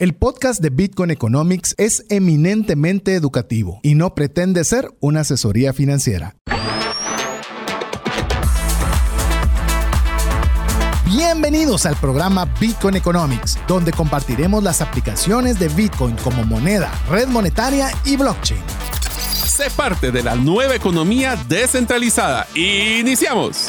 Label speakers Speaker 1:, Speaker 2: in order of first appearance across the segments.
Speaker 1: El podcast de Bitcoin Economics es eminentemente educativo y no pretende ser una asesoría financiera. Bienvenidos al programa Bitcoin Economics, donde compartiremos las aplicaciones de Bitcoin como moneda, red monetaria y blockchain.
Speaker 2: Sé parte de la nueva economía descentralizada. Iniciamos.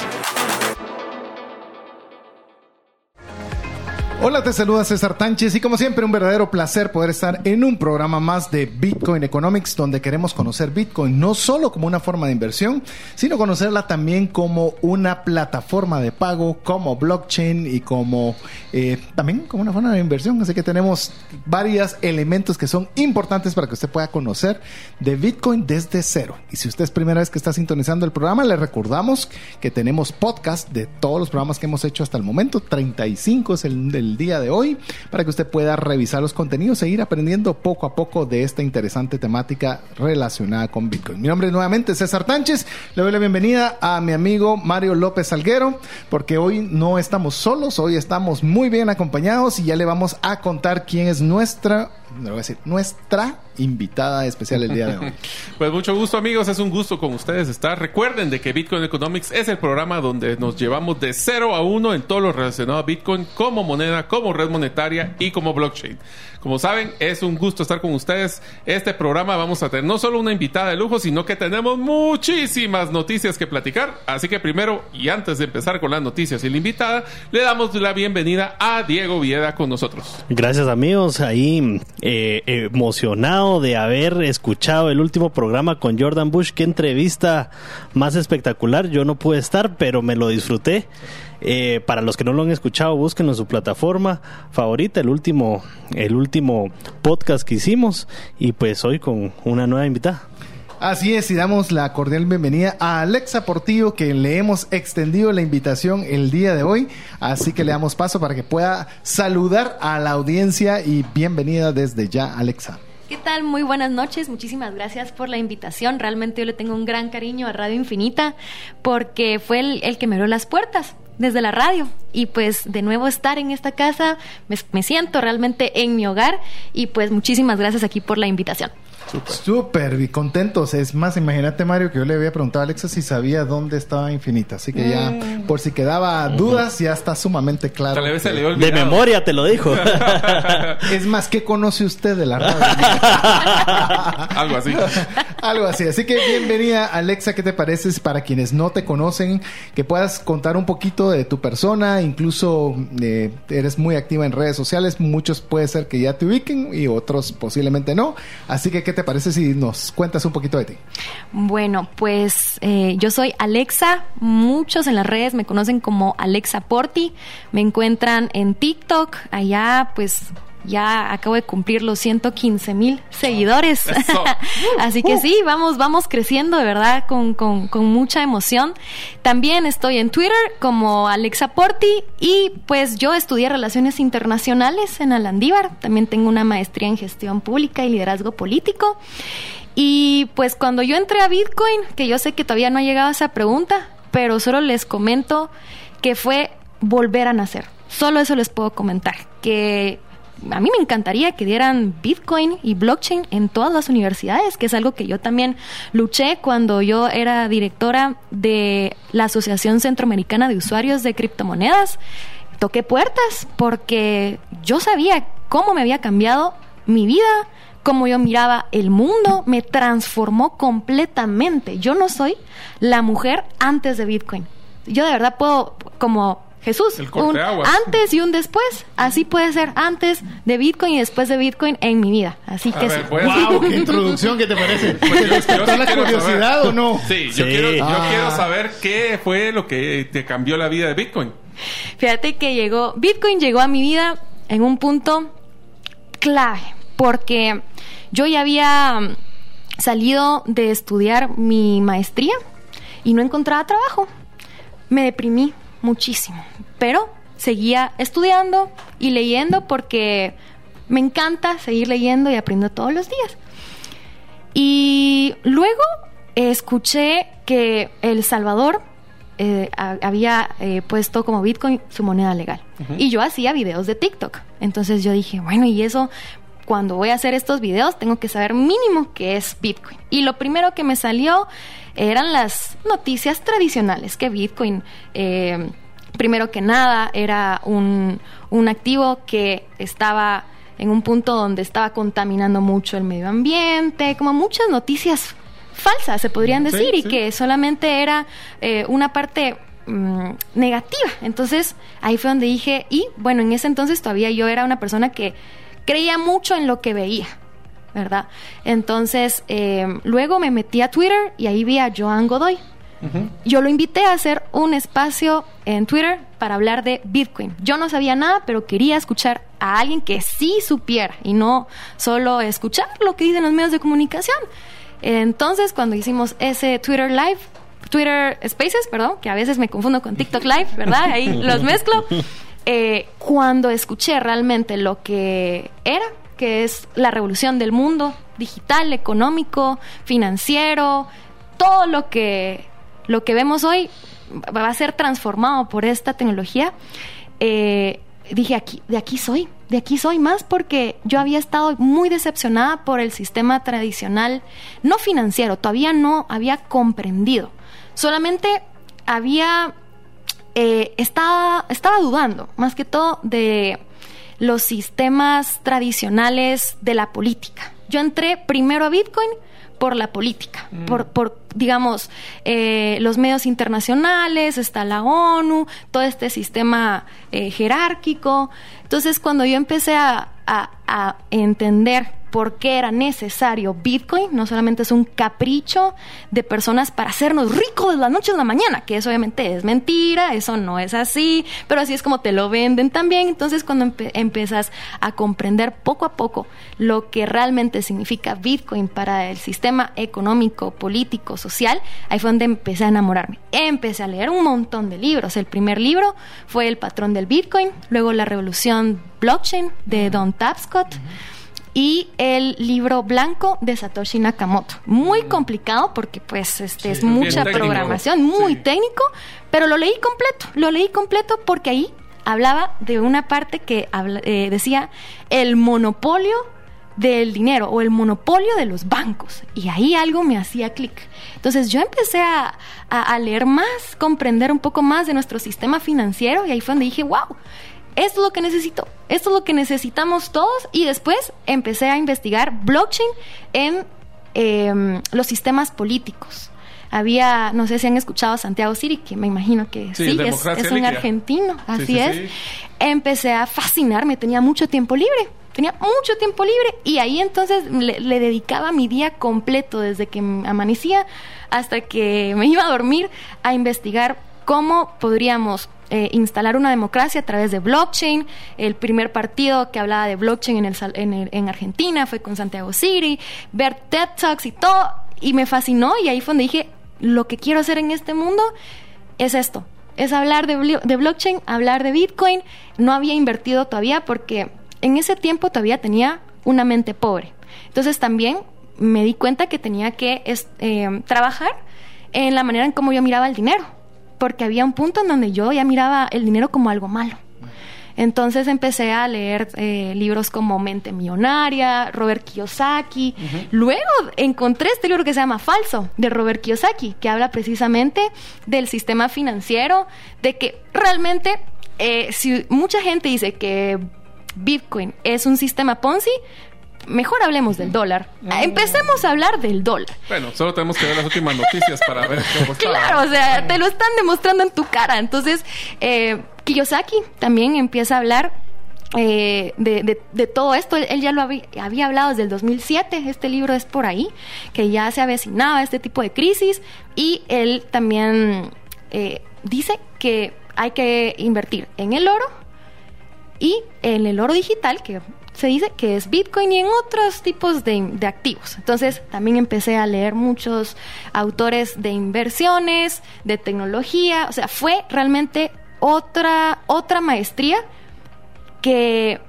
Speaker 1: Hola, te saluda César Tánchez y como siempre un verdadero placer poder estar en un programa más de Bitcoin Economics donde queremos conocer Bitcoin no solo como una forma de inversión, sino conocerla también como una plataforma de pago, como blockchain y como eh, también como una forma de inversión. Así que tenemos varios elementos que son importantes para que usted pueda conocer de Bitcoin desde cero. Y si usted es primera vez que está sintonizando el programa, le recordamos que tenemos podcast de todos los programas que hemos hecho hasta el momento. 35 es el del día de hoy para que usted pueda revisar los contenidos e ir aprendiendo poco a poco de esta interesante temática relacionada con Bitcoin. Mi nombre es nuevamente César Tánchez. Le doy la bienvenida a mi amigo Mario López Salguero porque hoy no estamos solos, hoy estamos muy bien acompañados y ya le vamos a contar quién es nuestra, no voy a decir, nuestra invitada especial el día de hoy.
Speaker 2: pues mucho gusto amigos, es un gusto con ustedes estar. Recuerden de que Bitcoin Economics es el programa donde nos llevamos de 0 a 1 en todo lo relacionado a Bitcoin como moneda, como red monetaria y como blockchain. Como saben, es un gusto estar con ustedes. Este programa vamos a tener no solo una invitada de lujo, sino que tenemos muchísimas noticias que platicar. Así que primero, y antes de empezar con las noticias y la invitada, le damos la bienvenida a Diego Vieda con nosotros.
Speaker 3: Gracias amigos, ahí eh, emocionado de haber escuchado el último programa con Jordan Bush. Qué entrevista más espectacular. Yo no pude estar, pero me lo disfruté. Eh, para los que no lo han escuchado, búsquenlo en su plataforma favorita, el último, el último podcast que hicimos. Y pues hoy con una nueva invitada.
Speaker 1: Así es, y damos la cordial bienvenida a Alexa Portillo, que le hemos extendido la invitación el día de hoy. Así que le damos paso para que pueda saludar a la audiencia y bienvenida desde ya, Alexa.
Speaker 4: ¿Qué tal? Muy buenas noches. Muchísimas gracias por la invitación. Realmente yo le tengo un gran cariño a Radio Infinita porque fue el, que me abrió las puertas desde la radio. Y pues de nuevo estar en esta casa, me, siento realmente en mi hogar y pues muchísimas gracias aquí por la invitación.
Speaker 1: Súper, y contentos. Es más, imagínate, Mario, que yo le había preguntado a Alexa si sabía dónde estaba Infinita. Así que ya,
Speaker 4: Mm.
Speaker 1: por si quedaba dudas, ya está sumamente claro.
Speaker 2: Tal vez se
Speaker 1: que-
Speaker 2: le dio
Speaker 3: De memoria te lo dijo.
Speaker 1: Es más, ¿qué conoce usted de la radio?
Speaker 2: Algo así.
Speaker 1: Algo así. Así que bienvenida, Alexa. ¿Qué te pareces para quienes no te conocen? Que puedas contar un poquito de tu persona. Incluso eh, eres muy activa en redes sociales. Muchos puede ser que ya te ubiquen y otros posiblemente no. Así que, ¿qué te parece si nos cuentas un poquito de ti?
Speaker 4: Bueno, pues eh, yo soy Alexa. Muchos en las redes me conocen como Alexa Porti. Me encuentran en TikTok. Allá, pues ya acabo de cumplir los 115 mil seguidores. Así que sí, vamos, vamos creciendo de verdad con, con, con mucha emoción. También estoy en Twitter como Alexa Porti y pues yo estudié Relaciones Internacionales en Alandívar. También tengo una maestría en Gestión Pública y Liderazgo Político. Y pues cuando yo entré a Bitcoin, que yo sé que todavía no ha llegado a esa pregunta, pero solo les comento que fue volver a nacer. Solo eso les puedo comentar, que a mí me encantaría que dieran Bitcoin y blockchain en todas las universidades, que es algo que yo también luché cuando yo era directora de la Asociación Centroamericana de Usuarios de Criptomonedas. Toqué puertas porque yo sabía cómo me había cambiado mi vida, cómo yo miraba el mundo, me transformó completamente. Yo no soy la mujer antes de Bitcoin. Yo de verdad puedo, como Jesús,
Speaker 2: El
Speaker 4: un antes y un después. Así puede ser antes de Bitcoin y después de Bitcoin en mi vida. Así
Speaker 2: A
Speaker 4: que
Speaker 2: ver,
Speaker 4: sí.
Speaker 2: pues.
Speaker 1: ¡Wow! ¡Qué introducción! ¿Qué te parece? ¿Te
Speaker 2: Yo- yo sí
Speaker 1: la
Speaker 2: quiero
Speaker 1: curiosidad
Speaker 2: saber.
Speaker 1: o no?
Speaker 2: Sí, yo,
Speaker 3: Sí.
Speaker 2: Quiero, yo
Speaker 1: Ah.
Speaker 2: quiero saber qué fue lo que te cambió la vida de Bitcoin.
Speaker 4: Fíjate que llegó, Bitcoin llegó a mi vida en un punto clave, porque yo ya había mm, salido de estudiar mi maestría y no encontraba trabajo. Me deprimí muchísimo, pero seguía estudiando y leyendo porque me encanta seguir leyendo y aprendiendo todos los días. Y luego escuché que El Salvador eh, a- había eh, puesto como Bitcoin su moneda legal. Y yo hacía videos de TikTok. Entonces yo dije, bueno, y eso, cuando voy a hacer estos videos, tengo que saber mínimo qué es Bitcoin. Y lo primero que me salió eran las noticias tradicionales, que Bitcoin... eh, primero que nada, era un, un activo que estaba en un punto donde estaba contaminando mucho el medio ambiente, como muchas noticias falsas, se podrían
Speaker 2: Sí,
Speaker 4: decir, y
Speaker 2: sí.
Speaker 4: que solamente era eh, una parte mm, negativa. Entonces, ahí fue donde dije, y bueno, en ese entonces todavía yo era una persona que creía mucho en lo que veía. ¿Verdad? Entonces, eh, luego me metí a Twitter y ahí vi a Joan Godoy. Yo lo invité a hacer un espacio en Twitter para hablar de Bitcoin. Yo no sabía nada, pero quería escuchar a alguien que sí supiera y no solo escuchar lo que dicen los medios de comunicación. Entonces, cuando hicimos ese Twitter Live, Twitter Spaces, perdón, que a veces me confundo con TikTok Live, ¿verdad? Ahí los mezclo. Eh, cuando escuché realmente lo que era, que es la revolución del mundo digital, económico, financiero, todo lo que, lo que vemos hoy va a ser transformado por esta tecnología. Eh, dije, aquí, de aquí soy, de aquí soy más porque yo había estado muy decepcionada por el sistema tradicional, no financiero, todavía no había comprendido. Solamente había, eh, estaba, estaba dudando, más que todo, de los sistemas tradicionales de la política. Yo entré primero a Bitcoin por la política, por, por, digamos, eh, los medios internacionales, está la ONU, todo este sistema eh, jerárquico. Entonces, cuando yo empecé a, a- a entender por qué era necesario Bitcoin, no solamente es un capricho de personas para hacernos ricos de la noche a la mañana, que eso obviamente es mentira, eso no es así, pero así es como te lo venden también. Entonces, cuando empe- empiezas a comprender poco a poco lo que realmente significa Bitcoin para el sistema económico, político, social, ahí fue donde empecé a enamorarme. Empecé a leer un montón de libros. El primer libro fue El patrón del Bitcoin, luego La revolución blockchain de Don Tapscott y el libro blanco de Satoshi Nakamoto. Muy complicado porque pues este es
Speaker 2: Sí,
Speaker 4: mucha
Speaker 2: técnico.
Speaker 4: programación, muy
Speaker 2: Sí.
Speaker 4: técnico, pero lo leí completo, lo leí completo porque ahí hablaba de una parte que habla- eh, decía el monopolio del dinero o el monopolio de los bancos. Y ahí algo me hacía clic. Entonces yo empecé a, a- a leer más, comprender un poco más de nuestro sistema financiero y ahí fue donde dije, wow, esto es lo que necesito, esto es lo que necesitamos todos. Y después empecé a investigar blockchain en em, los sistemas políticos. Había, no sé si han escuchado a Santiago Siri, que me imagino que
Speaker 2: Sí,
Speaker 4: sí, es, un argentino,
Speaker 2: Sí,
Speaker 4: así
Speaker 2: sí,
Speaker 4: es. Empecé a fascinarme, tenía mucho tiempo libre, tenía mucho tiempo libre. Y ahí entonces le, le dedicaba mi día completo desde que amanecía hasta que me iba a dormir a investigar cómo podríamos eh, instalar una democracia a través de blockchain. El primer partido que hablaba de blockchain en, el, en, en Argentina fue con Santiago City, ver TED Talks y todo, y me fascinó y ahí fue donde dije, lo que quiero hacer en este mundo es esto, es hablar de, blo- de blockchain, hablar de Bitcoin. No había invertido todavía porque en ese tiempo todavía tenía una mente pobre. Entonces también me di cuenta que tenía que eh, trabajar en la manera en cómo yo miraba el dinero, porque había un punto en donde yo ya miraba el dinero como algo malo. Entonces empecé a leer eh, libros como Mente Millonaria, Robert Kiyosaki. Luego encontré este libro que se llama Falso, de Robert Kiyosaki, que habla precisamente del sistema financiero, de que realmente eh, si mucha gente dice que Bitcoin es un sistema Ponzi, mejor hablemos del dólar. Empecemos a hablar del dólar.
Speaker 2: Bueno, solo tenemos que ver las últimas noticias para ver cómo está.
Speaker 4: Claro, o sea, te lo están demostrando en tu cara. Entonces, eh, Kiyosaki también empieza a hablar eh, de, de- de todo esto. Él, él ya lo había, había hablado desde el 2007. Este libro es por ahí, que ya se avecinaba este tipo de crisis. Y él también eh, dice que hay que invertir en el oro y en el oro digital, que se dice que es Bitcoin y en otros tipos de, de activos. Entonces también empecé a leer muchos autores de inversiones, de tecnología, o sea, fue realmente otra, otra maestría que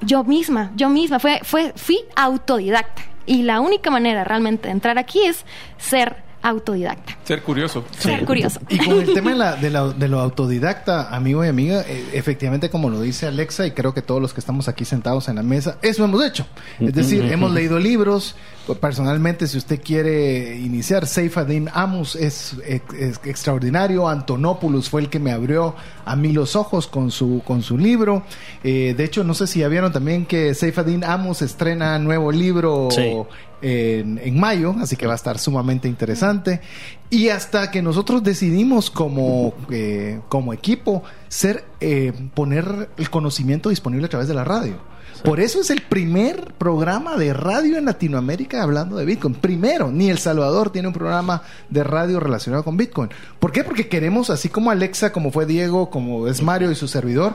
Speaker 4: yo misma, yo misma, fue, fue, fui autodidacta. Y la única manera realmente de entrar aquí es ser autodidacta.
Speaker 2: Ser curioso.
Speaker 4: Ser curioso.
Speaker 1: Y con el tema de, la, de, la- de lo autodidacta, amigo y amiga, eh, efectivamente, como lo dice Alexa, y creo que todos los que estamos aquí sentados en la mesa, eso hemos hecho. Es decir, hemos leído libros. Personalmente, si usted quiere iniciar, Seyfadin Amos es, es- es extraordinario. Antonopoulos fue el que me abrió a mí los ojos con su, con su libro. Eh, de hecho, no sé si ya vieron también que Seyfadin Amos estrena nuevo libro
Speaker 3: Sí.
Speaker 1: En, en mayo, así que va a estar sumamente interesante. Y hasta que nosotros decidimos como, eh, como equipo ser eh, poner el conocimiento disponible a través de la radio. Por eso es el primer programa de radio en Latinoamérica hablando de Bitcoin. Primero, ni El Salvador tiene un programa de radio relacionado con Bitcoin. ¿Por qué? Porque queremos, así como Alexa, como fue Diego, como es Mario y su servidor,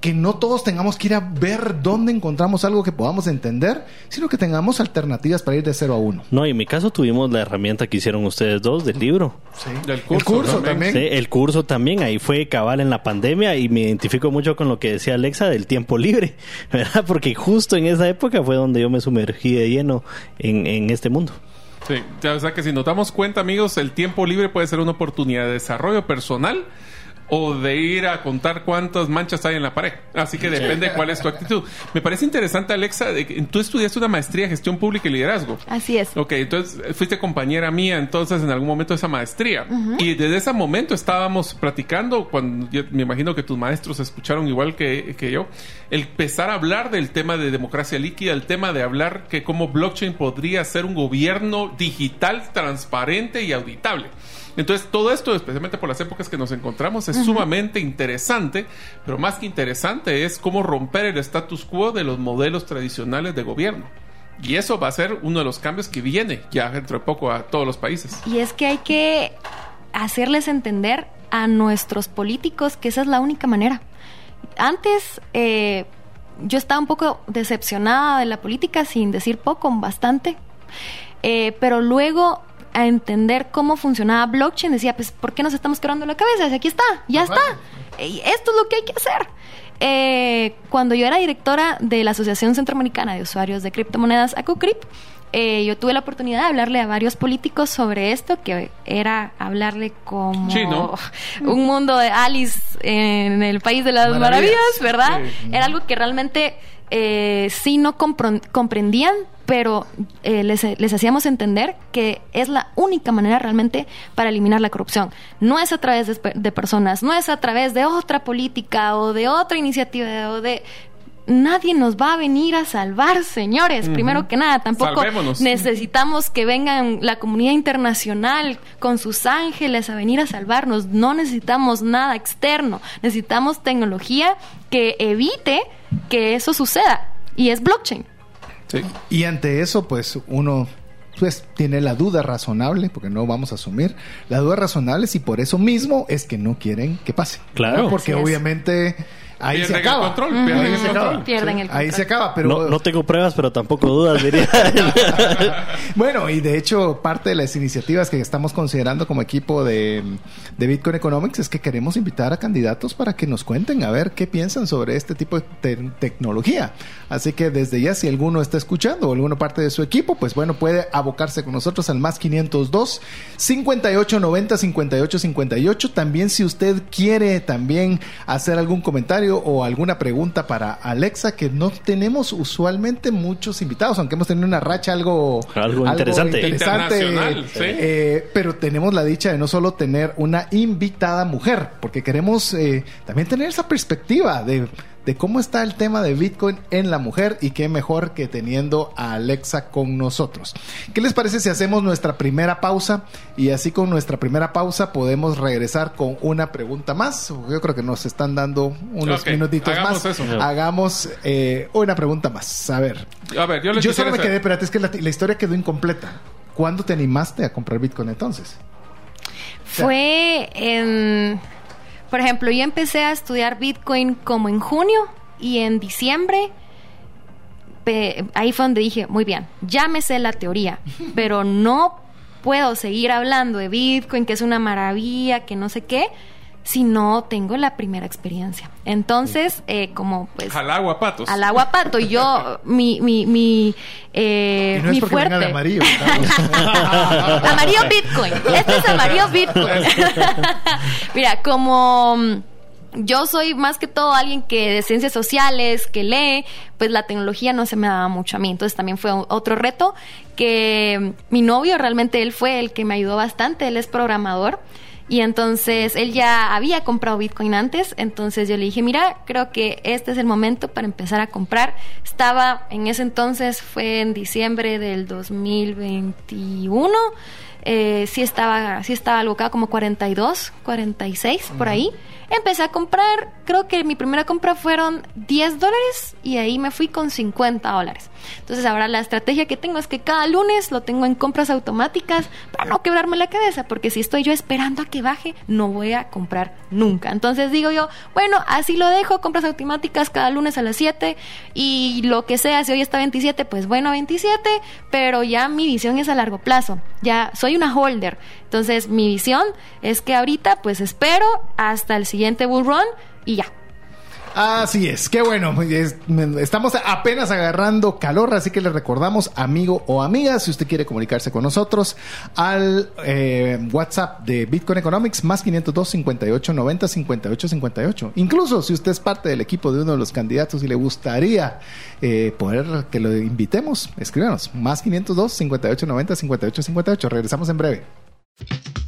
Speaker 1: que no todos tengamos que ir a ver dónde encontramos algo que podamos entender, sino que tengamos alternativas para ir de cero a uno.
Speaker 3: No, y en mi caso tuvimos la herramienta que hicieron ustedes dos del libro.
Speaker 2: Del
Speaker 1: El curso también.
Speaker 3: Sí, el curso también, ahí fue cabal en la pandemia y me identifico mucho con lo que decía Alexa del tiempo libre, ¿verdad? Porque justo en esa época fue donde yo me sumergí de lleno en, en este mundo.
Speaker 2: Sí, ya, o sea que si nos damos cuenta, amigos, el tiempo libre puede ser una oportunidad de desarrollo personal o de ir a contar cuántas manchas hay en la pared. Así que depende cuál es tu actitud. Me parece interesante, Alexa, de que tú estudiaste una maestría en gestión pública y liderazgo.
Speaker 4: Así es.
Speaker 2: Ok, entonces eh, fuiste compañera mía entonces en algún momento de esa maestría. Y desde ese momento estábamos platicando, cuando yo me imagino que tus maestros escucharon igual que, que yo, el empezar a hablar del tema de democracia líquida, el tema de hablar que cómo blockchain podría ser un gobierno digital, transparente y auditable. Entonces, todo esto, especialmente por las épocas que nos encontramos, es sumamente interesante, pero más que interesante es cómo romper el status quo de los modelos tradicionales de gobierno. Y eso va a ser uno de los cambios que viene ya dentro de poco a todos los países.
Speaker 4: Y es que hay que hacerles entender a nuestros políticos que esa es la única manera. Antes eh, yo estaba un poco decepcionada de la política, sin decir poco, bastante. Eh, pero luego a entender cómo funcionaba blockchain, decía, pues, ¿por qué nos estamos quebrando la cabeza? Aquí está, ya está. Esto es lo que hay que hacer. Eh, cuando yo era directora de la Asociación Centroamericana de Usuarios de Criptomonedas, ACUCRIP, eh, yo tuve la oportunidad de hablarle a varios políticos sobre esto, que era hablarle como un mundo de Alice en el País de las
Speaker 1: Maravillas.
Speaker 4: Maravillas, ¿verdad?
Speaker 2: Sí.
Speaker 4: Era algo que realmente eh, sí no comprendían, pero eh, les, les hacíamos entender que es la única manera realmente para eliminar la corrupción. No es a través de, personas, no es a través de otra política o de otra iniciativa o de... Nadie nos va a venir a salvar, señores. Primero que nada, tampoco necesitamos que vengan la comunidad internacional con sus ángeles a venir a salvarnos. No necesitamos nada externo. Necesitamos tecnología que evite que eso suceda. Y es blockchain.
Speaker 2: Sí.
Speaker 1: Y ante eso, pues uno pues tiene la duda razonable, porque no vamos a asumir, la duda razonable si por eso mismo es que no quieren que pase.
Speaker 3: Claro.
Speaker 1: Porque
Speaker 4: es.
Speaker 1: Ahí se
Speaker 2: Pierden el
Speaker 1: acaba.
Speaker 2: control,
Speaker 1: Ahí
Speaker 2: pierden el
Speaker 1: se
Speaker 2: control.
Speaker 1: acaba.
Speaker 4: Pierden el
Speaker 1: Ahí se acaba, pero
Speaker 3: no, no tengo pruebas, pero tampoco dudas, diría.
Speaker 1: Bueno, y de hecho, parte de las iniciativas que estamos considerando como equipo de, de Bitcoin Economics es que queremos invitar a candidatos para que nos cuenten a ver qué piensan sobre este tipo de te- tecnología. Así que desde ya, si alguno está escuchando o alguna parte de su equipo, pues bueno, puede abocarse con nosotros al más 502 58 90 58 58. También, si usted quiere también hacer algún comentario o alguna pregunta para Alexa, que no tenemos usualmente muchos invitados, aunque hemos tenido una racha algo,
Speaker 3: Algo interesante.
Speaker 2: Internacional, sí.
Speaker 1: eh, pero tenemos la dicha de no solo tener una invitada mujer, porque queremos eh, también tener esa perspectiva de, de cómo está el tema de Bitcoin en la mujer y qué mejor que teniendo a Alexa con nosotros. ¿Qué les parece si hacemos nuestra primera pausa y así con nuestra primera pausa podemos regresar con una pregunta más? Yo creo que nos están dando unos
Speaker 2: Ok,
Speaker 1: minutitos
Speaker 2: hagamos
Speaker 1: más.
Speaker 2: eso.
Speaker 1: Hagamos eh, una pregunta más. A ver.
Speaker 2: A ver, yo le
Speaker 1: Yo solo me quedé, espérate, es que la, la historia quedó incompleta. ¿Cuándo te animaste a comprar Bitcoin entonces?
Speaker 4: Fue en... Por ejemplo, yo empecé a estudiar Bitcoin como en junio y en diciembre... ahí fue donde dije, muy bien, ya me sé la teoría, pero no puedo seguir hablando de Bitcoin, que es una maravilla, que no sé qué, si no tengo la primera experiencia. Entonces, eh, como pues...
Speaker 2: Al agua, patos.
Speaker 4: Al agua, pato. Y yo, mi, mi, mi, eh,
Speaker 1: Y no es
Speaker 4: mi
Speaker 1: porque venga
Speaker 4: fuerte...
Speaker 1: de amarillo.
Speaker 4: amarillo Bitcoin. Este es amarillo Bitcoin. Mira, como mm, yo soy más que todo alguien que de ciencias sociales, que lee, pues la tecnología no se me daba mucho a mí. Entonces también fue otro reto que mm, mi novio realmente él fue el que me ayudó bastante. Él es programador. Y entonces él ya había comprado Bitcoin antes, entonces yo le dije, mira, creo que este es el momento para empezar a comprar. Estaba en ese entonces, fue en diciembre del 2021, eh, sí estaba, sí estaba alocado como 42, 46 por ahí. Empecé a comprar, creo que mi primera compra fueron 10 dólares y ahí me fui con 50 dólares. Entonces ahora la estrategia que tengo es que cada lunes lo tengo en compras automáticas para no quebrarme la cabeza, porque si estoy yo esperando a que baje, no voy a comprar nunca. Entonces digo yo, bueno, así lo dejo, compras automáticas cada lunes a las 7 y lo que sea, si hoy está 27, pues bueno, 27, pero ya mi visión es a largo plazo. Ya soy una holder. Entonces mi visión es que ahorita pues espero hasta el siguiente bull run y ya.
Speaker 1: Así es, qué bueno. Estamos apenas agarrando calor, así que le recordamos, amigo o amiga, si usted quiere comunicarse con nosotros, al eh, WhatsApp de Bitcoin Economics, más 502 58 90 58 58. Incluso si usted es parte del equipo de uno de los candidatos y le gustaría eh, poder que lo invitemos, escríbanos, más 502 58 90 58 58. Regresamos en breve.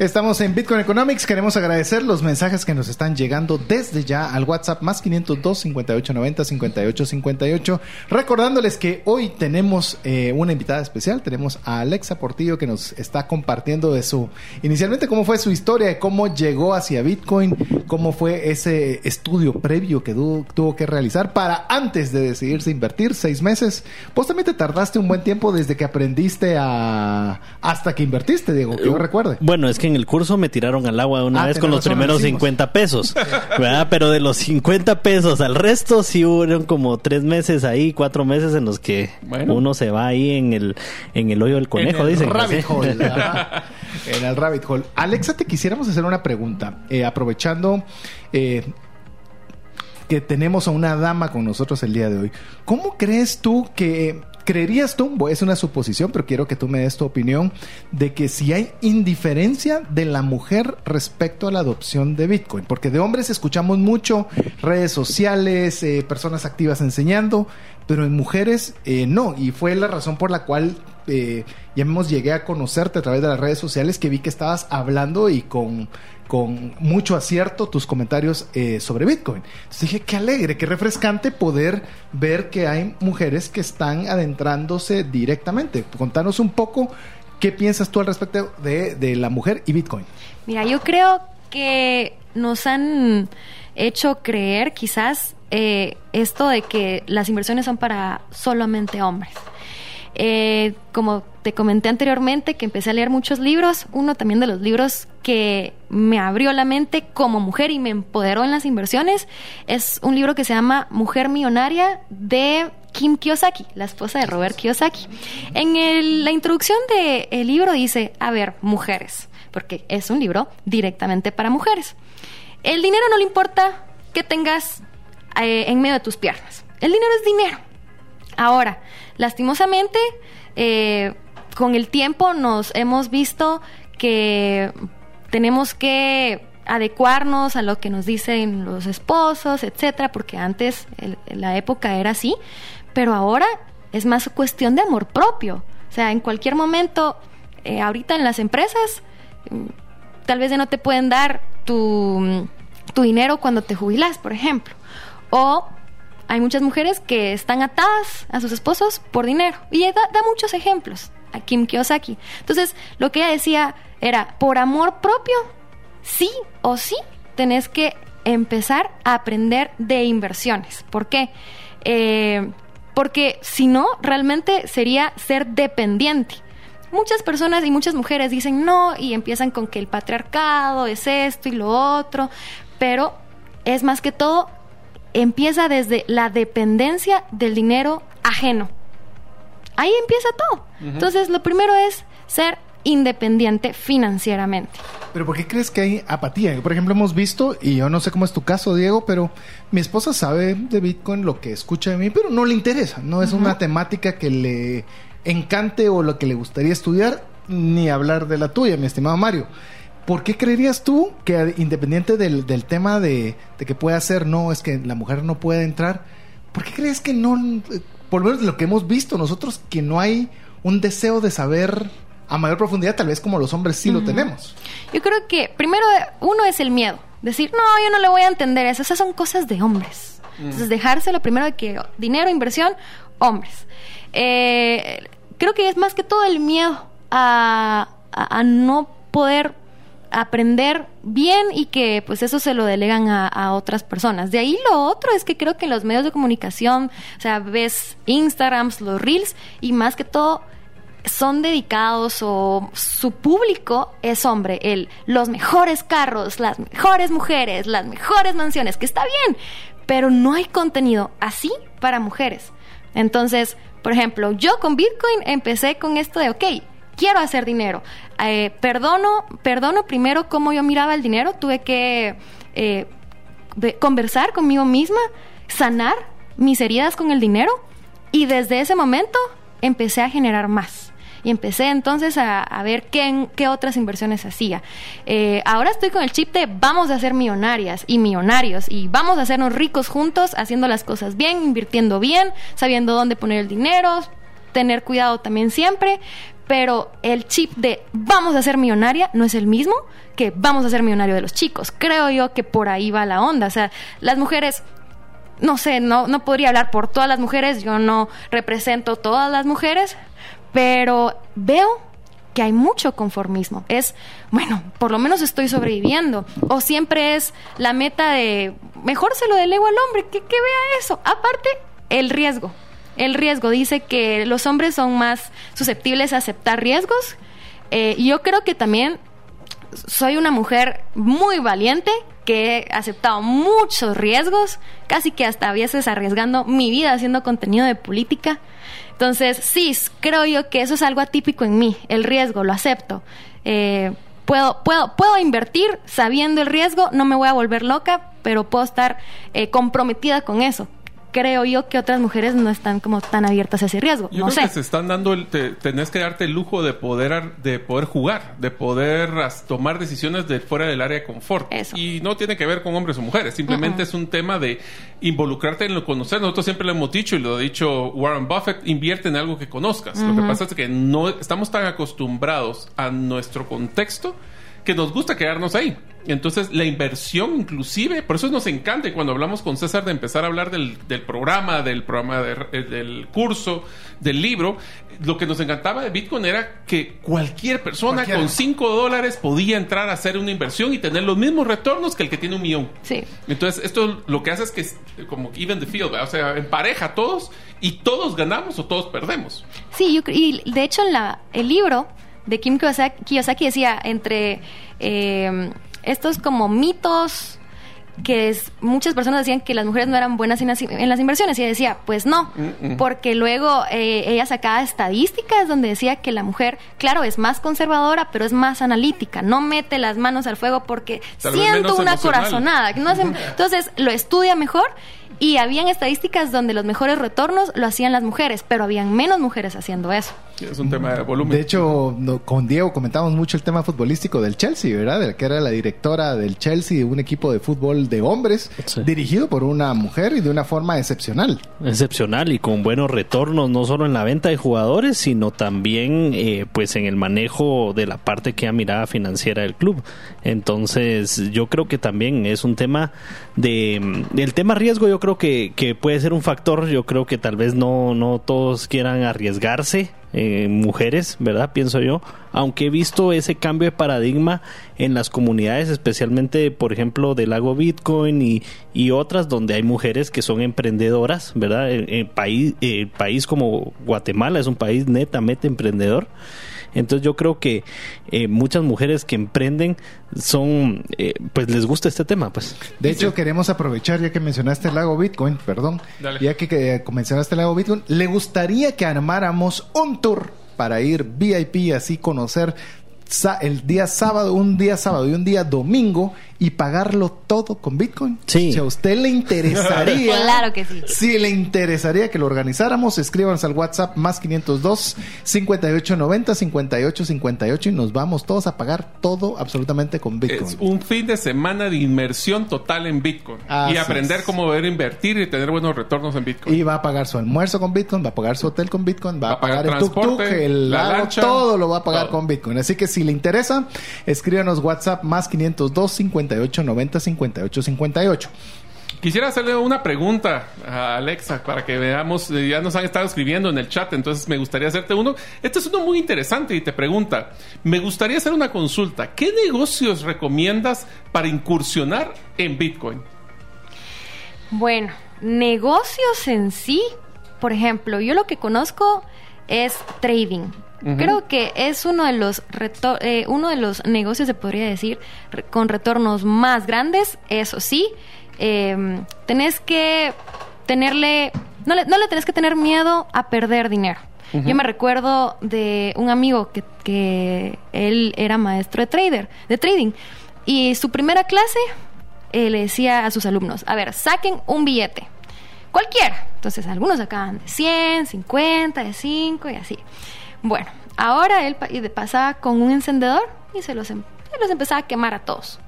Speaker 1: Estamos en Bitcoin Economics. Queremos agradecer los mensajes que nos están llegando desde ya al WhatsApp más 502 5890 5858. Recordándoles que hoy tenemos eh, una invitada especial. Tenemos a Alexa Portillo que nos está compartiendo de su inicialmente cómo fue su historia, de cómo llegó hacia Bitcoin, cómo fue ese estudio previo que tuvo que realizar para antes de decidirse invertir seis meses. Vos también te tardaste un buen tiempo desde que aprendiste a hasta que invertiste, Diego, que yo recuerde.
Speaker 3: Bueno, es que en el curso me tiraron al agua una
Speaker 1: Ah,
Speaker 3: vez con los
Speaker 1: razón, lo
Speaker 3: primeros
Speaker 1: hicimos.
Speaker 3: 50 pesos, ¿verdad? Pero de los 50 pesos al resto sí hubo como tres meses ahí, cuatro meses en los que
Speaker 2: Bueno.
Speaker 3: uno se va ahí en el en el hoyo del conejo,
Speaker 1: en el
Speaker 3: dicen.
Speaker 1: rabbit
Speaker 3: ¿sí?
Speaker 1: hole. en el rabbit hole. Alexa, te quisiéramos hacer una pregunta. eh, aprovechando eh, que tenemos a una dama con nosotros el día de hoy. ¿Cómo crees tú que... ¿Creerías tú, es una suposición, pero quiero que tú me des tu opinión, de que si hay indiferencia de la mujer respecto a la adopción de Bitcoin? Porque de hombres escuchamos mucho, redes sociales, eh, personas activas enseñando, pero en mujeres eh, no. Y fue la razón por la cual eh, ya hemos llegué a conocerte a través de las redes sociales que vi que estabas hablando y con, con mucho acierto tus comentarios eh, sobre Bitcoin. Entonces dije, qué alegre, qué refrescante poder ver que hay mujeres que están adentrándose directamente. Contanos un poco qué piensas tú al respecto de, de la mujer y Bitcoin.
Speaker 4: Mira, yo creo que nos han hecho creer quizás eh, esto de que las inversiones son para solamente hombres. Eh, como te comenté anteriormente, que empecé a leer muchos libros, uno también de los libros que me abrió la mente como mujer y me empoderó en las inversiones es un libro que se llama Mujer Millonaria de Kim Kiyosaki, la esposa de Robert Kiyosaki. En la introducción del libro dice, a ver, mujeres, porque es un libro directamente para mujeres. El dinero no le importa que tengas eh, en medio de tus piernas. El dinero es dinero. Ahora, lastimosamente, eh, con el tiempo nos hemos visto que tenemos que adecuarnos a lo que nos dicen los esposos, etcétera, porque antes la época era así, pero ahora es más cuestión de amor propio. O sea, en cualquier momento eh, ahorita en las empresas, mm, tal vez ya no te pueden dar tu, tu dinero cuando te jubilas, por ejemplo. O hay muchas mujeres que están atadas a sus esposos por dinero. Y da, da muchos ejemplos a Kim Kiyosaki. Entonces, lo que ella decía era, por amor propio, sí o sí, tenés que empezar a aprender de inversiones. ¿Por qué? Eh, porque si no, realmente sería ser dependiente. Muchas personas y muchas mujeres dicen no y empiezan con que el patriarcado es esto y lo otro, pero es más que todo, empieza desde la dependencia del dinero ajeno. Ahí empieza todo. Entonces, lo primero es ser independiente financieramente.
Speaker 1: Pero ¿por qué crees que hay apatía? Por ejemplo, hemos visto, y yo no sé cómo es tu caso, Diego, pero mi esposa sabe de Bitcoin lo que escucha de mí, pero no le interesa. No es una temática que le encante o lo que le gustaría estudiar, ni hablar de la tuya, mi estimado Mario. ¿Por qué creerías tú que independiente del, del tema de, de, que pueda ser, no, es que la mujer no puede entrar, ¿por qué crees que no, por lo menos lo que hemos visto nosotros, que no hay un deseo de saber a mayor profundidad, tal vez como los hombres sí lo tenemos.
Speaker 4: Yo creo que primero uno es el miedo. Decir, no, yo no le voy a entender eso. Esas son cosas de hombres. Entonces, dejárselo primero de que dinero, inversión, hombres. Eh, creo que es más que todo el miedo a, a, no poder aprender bien y que pues eso se lo delegan a, otras personas. De ahí lo otro es que creo que los medios de comunicación, o sea, ves Instagrams, los reels y más que todo son dedicados o su público es hombre, el los mejores carros, las mejores mujeres, las mejores mansiones, que está bien, pero no hay contenido así para mujeres. Entonces, por ejemplo, yo con Bitcoin empecé con esto de, ok, quiero hacer dinero. Eh, perdono, perdono primero cómo yo miraba el dinero, tuve que eh, conversar conmigo misma, sanar mis heridas con el dinero. Y desde ese momento empecé a generar más y empecé entonces a, a ver qué, qué, otras inversiones hacía. Eh, ahora estoy con el chip de vamos a ser millonarias y millonarios y vamos a hacernos ricos juntos haciendo las cosas bien, invirtiendo bien, sabiendo dónde poner el dinero, tener cuidado también siempre, pero el chip de vamos a ser millonaria no es el mismo que vamos a ser millonario de los chicos. Creo yo que por ahí va la onda. O sea, las mujeres no sé, no, no podría hablar por todas las mujeres, yo no represento todas las mujeres, pero veo que hay mucho conformismo. Es, bueno, por lo menos estoy sobreviviendo. O siempre es la meta de, mejor se lo delego al hombre, que, que vea eso. Aparte, el riesgo. El riesgo dice que los hombres son más susceptibles a aceptar riesgos. Eh, y yo creo que también soy una mujer muy valiente que he aceptado muchos riesgos, casi que hasta a veces arriesgando mi vida haciendo contenido de política. Entonces, sí, creo yo que eso es algo atípico en mí, el riesgo, lo acepto. Eh, puedo, puedo, puedo invertir sabiendo el riesgo, no me voy a volver loca, pero puedo estar eh, comprometida con eso creo yo que otras mujeres no están como tan abiertas a ese riesgo.
Speaker 2: Yo
Speaker 4: no
Speaker 2: creo
Speaker 4: sé.
Speaker 2: que se están dando, el, te, tenés que darte el lujo de poder, de poder jugar, de poder as, tomar decisiones de fuera del área de confort.
Speaker 4: Eso.
Speaker 2: Y no tiene que ver con hombres o mujeres, simplemente uh -uh. es un tema de involucrarte en lo conocer. Nosotros siempre lo hemos dicho y lo ha dicho Warren Buffett, invierte en algo que conozcas. Uh -huh. Lo que pasa es que no estamos tan acostumbrados a nuestro contexto que nos gusta quedarnos ahí. Entonces, la inversión inclusive, por eso nos encanta y cuando hablamos con César de empezar a hablar del, del programa, del programa de, eh, del curso, del libro, lo que nos encantaba de Bitcoin era que cualquier persona Cualquiera. con 5 dólares podía entrar a hacer una inversión y tener los mismos retornos que el que tiene un millón.
Speaker 4: Sí.
Speaker 2: Entonces, esto lo que hace es que como even the field, o sea, empareja a todos y todos ganamos o todos perdemos.
Speaker 4: Sí, yo, y de hecho en la, el libro de Kim Kiyosaki, Kiyosaki decía entre eh, estos como mitos que es, muchas personas decían que las mujeres no eran buenas en las, en las inversiones y ella decía, pues no, mm -mm. porque luego eh, ella sacaba estadísticas donde decía que la mujer, claro, es más conservadora, pero es más analítica, no mete las manos al fuego porque
Speaker 2: Tal
Speaker 4: siento una
Speaker 2: emocional.
Speaker 4: corazonada. No hace, entonces lo estudia mejor y habían estadísticas donde los mejores retornos lo hacían las mujeres, pero habían menos mujeres haciendo eso.
Speaker 2: Es un tema de volumen.
Speaker 1: De hecho, no- con Diego comentamos mucho el tema futbolístico del Chelsea, ¿verdad? De que era la directora del Chelsea, de un equipo de fútbol de hombres,
Speaker 3: Sí.
Speaker 1: dirigido por una mujer y de una forma excepcional.
Speaker 3: excepcional y con buenos retornos no solo en la venta de jugadores sino también eh, pues en el manejo de la parte que ha mirada financiera del club entonces yo creo que también es un tema de el tema riesgo yo creo que, que puede ser un factor yo creo que tal vez no no todos quieran arriesgarse eh, mujeres, ¿verdad? Pienso yo, aunque he visto ese cambio de paradigma en las comunidades, especialmente, por ejemplo, del lago Bitcoin y, y otras donde hay mujeres que son emprendedoras, ¿verdad? El, el país, el país como Guatemala es un país netamente emprendedor. Entonces yo creo que eh, muchas mujeres que emprenden son, eh, pues les gusta este tema, pues.
Speaker 1: De hecho, queremos aprovechar, ya que mencionaste el lago Bitcoin, perdón,
Speaker 2: Dale.
Speaker 1: ya que, que mencionaste el lago Bitcoin, le gustaría que armáramos un tour para ir VIP, así conocer el día sábado, un día sábado y un día domingo y pagarlo todo con Bitcoin.
Speaker 3: Sí.
Speaker 1: Si a usted le interesaría.
Speaker 4: Claro que sí.
Speaker 1: Si le interesaría que lo organizáramos, escríbanos al WhatsApp más 502 5890 5858 y nos vamos todos a pagar todo absolutamente con Bitcoin.
Speaker 2: Es un fin de semana de inmersión total en Bitcoin.
Speaker 1: Así
Speaker 2: y aprender
Speaker 1: es.
Speaker 2: cómo poder invertir y tener buenos retornos en Bitcoin.
Speaker 1: Y va a pagar su almuerzo con Bitcoin, va a pagar su hotel con Bitcoin, va, a pagar, el tuk-tuk,
Speaker 2: transporte,
Speaker 1: el
Speaker 2: la
Speaker 1: lago,
Speaker 2: lancha,
Speaker 1: todo lo va a pagar
Speaker 2: todo.
Speaker 1: con Bitcoin. Así que si le interesa, escríbanos WhatsApp más 502 58 90 58 58.
Speaker 2: Quisiera hacerle una pregunta a Alexa para que veamos, eh, ya nos han estado escribiendo en el chat, entonces me gustaría hacerte uno. Este es uno muy interesante y te pregunta, me gustaría hacer una consulta, ¿qué negocios recomiendas para incursionar en Bitcoin?
Speaker 4: Bueno, negocios en sí, por ejemplo, yo lo que conozco es trading. Creo que es uno de los eh, uno de los negocios se podría decir re- con retornos más grandes. Eso sí, eh, tenés que tenerle no le, no le tenés que tener miedo a perder dinero. Yo me recuerdo de un amigo que, que él era maestro de trader, de trading, y su primera clase eh, le decía a sus alumnos, a ver, saquen un billete, cualquiera. Entonces, algunos sacaban de 100, 50, de 5 y así. Bueno, ahora él pasaba con un encendedor y se los, em- se los empezaba a quemar a todos.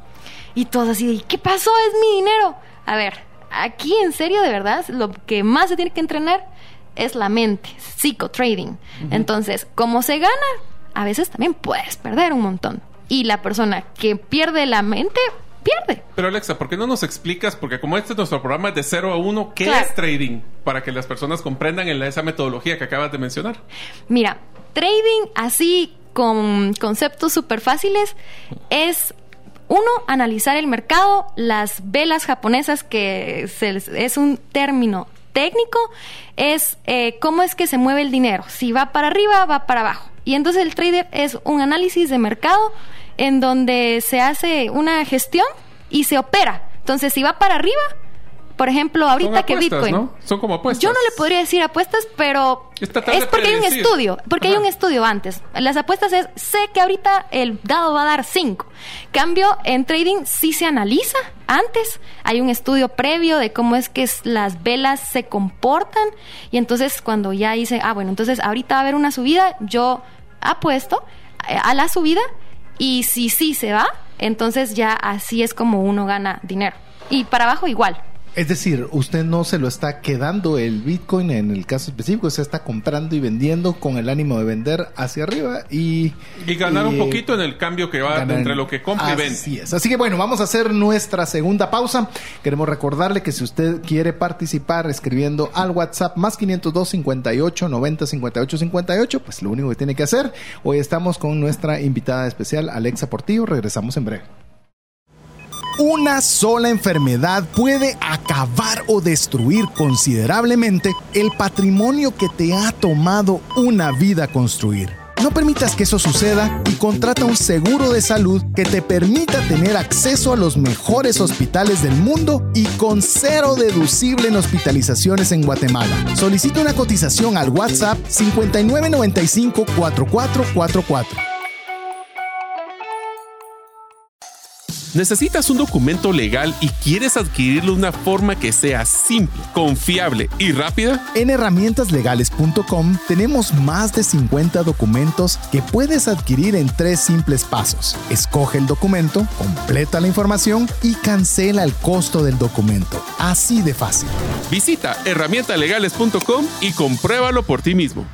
Speaker 4: Y todos así, de, ¿qué pasó? Es mi dinero. A ver, aquí en serio, de verdad, lo que más se tiene que entrenar es la mente, psicotrading. Entonces, como se gana, a veces también puedes perder un montón. Y la persona que pierde la mente, pierde.
Speaker 2: Pero Alexa, ¿por qué no nos explicas? Porque como este es nuestro programa de 0 a 1, ¿qué
Speaker 4: Claro.
Speaker 2: es trading? Para que las personas comprendan en la- esa metodología que acabas de mencionar.
Speaker 4: Mira, trading así con conceptos súper fáciles es uno, analizar el mercado, las velas japonesas, que se- es un término técnico, es eh, cómo es que se mueve el dinero. Si va para arriba, va para abajo. Y entonces el trader es un análisis de mercado en donde se hace una gestión y se opera. Entonces, si va para arriba, por ejemplo, ahorita
Speaker 2: Son
Speaker 4: que Bitcoin.
Speaker 2: ¿no? Son como apuestas.
Speaker 4: Yo no le podría decir apuestas, pero
Speaker 2: Es
Speaker 4: porque hay un estudio, porque hay un estudio antes. Las apuestas es, sé que ahorita el dado va a dar 5. Cambio, en trading sí se analiza antes, hay un estudio previo de cómo es que las velas se comportan y entonces cuando ya dice, ah, bueno, entonces ahorita va a haber una subida, yo apuesto eh, a la subida y si sí se va, entonces ya así es como uno gana dinero. Y para abajo igual.
Speaker 1: Es decir, usted no se lo está quedando el Bitcoin en el caso específico, se está comprando y vendiendo con el ánimo de vender hacia arriba y...
Speaker 2: Y ganar un
Speaker 1: y,
Speaker 2: poquito en el cambio que va
Speaker 1: ganar-
Speaker 2: entre lo que compra y vende.
Speaker 1: Así es. Así que bueno, vamos a hacer nuestra segunda pausa. Queremos recordarle que si usted quiere participar escribiendo al WhatsApp más 502 58 90 58 58, pues lo único que tiene que hacer. Hoy estamos con nuestra invitada especial, Alexa Portillo. Regresamos en breve. Una sola enfermedad puede acabar o destruir considerablemente el patrimonio que te ha tomado una vida construir. No permitas que eso suceda y contrata un seguro de salud que te permita tener acceso a los mejores hospitales del mundo y con cero deducible en hospitalizaciones en Guatemala. Solicita una cotización al WhatsApp 5995 4444.
Speaker 2: ¿Necesitas un documento legal y quieres adquirirlo de una forma que sea simple, confiable y rápida?
Speaker 1: En herramientaslegales.com tenemos más de 50 documentos que puedes adquirir en tres simples pasos. Escoge el documento, completa la información y cancela el costo del documento. Así de fácil.
Speaker 2: Visita herramientalegales.com y compruébalo por ti mismo.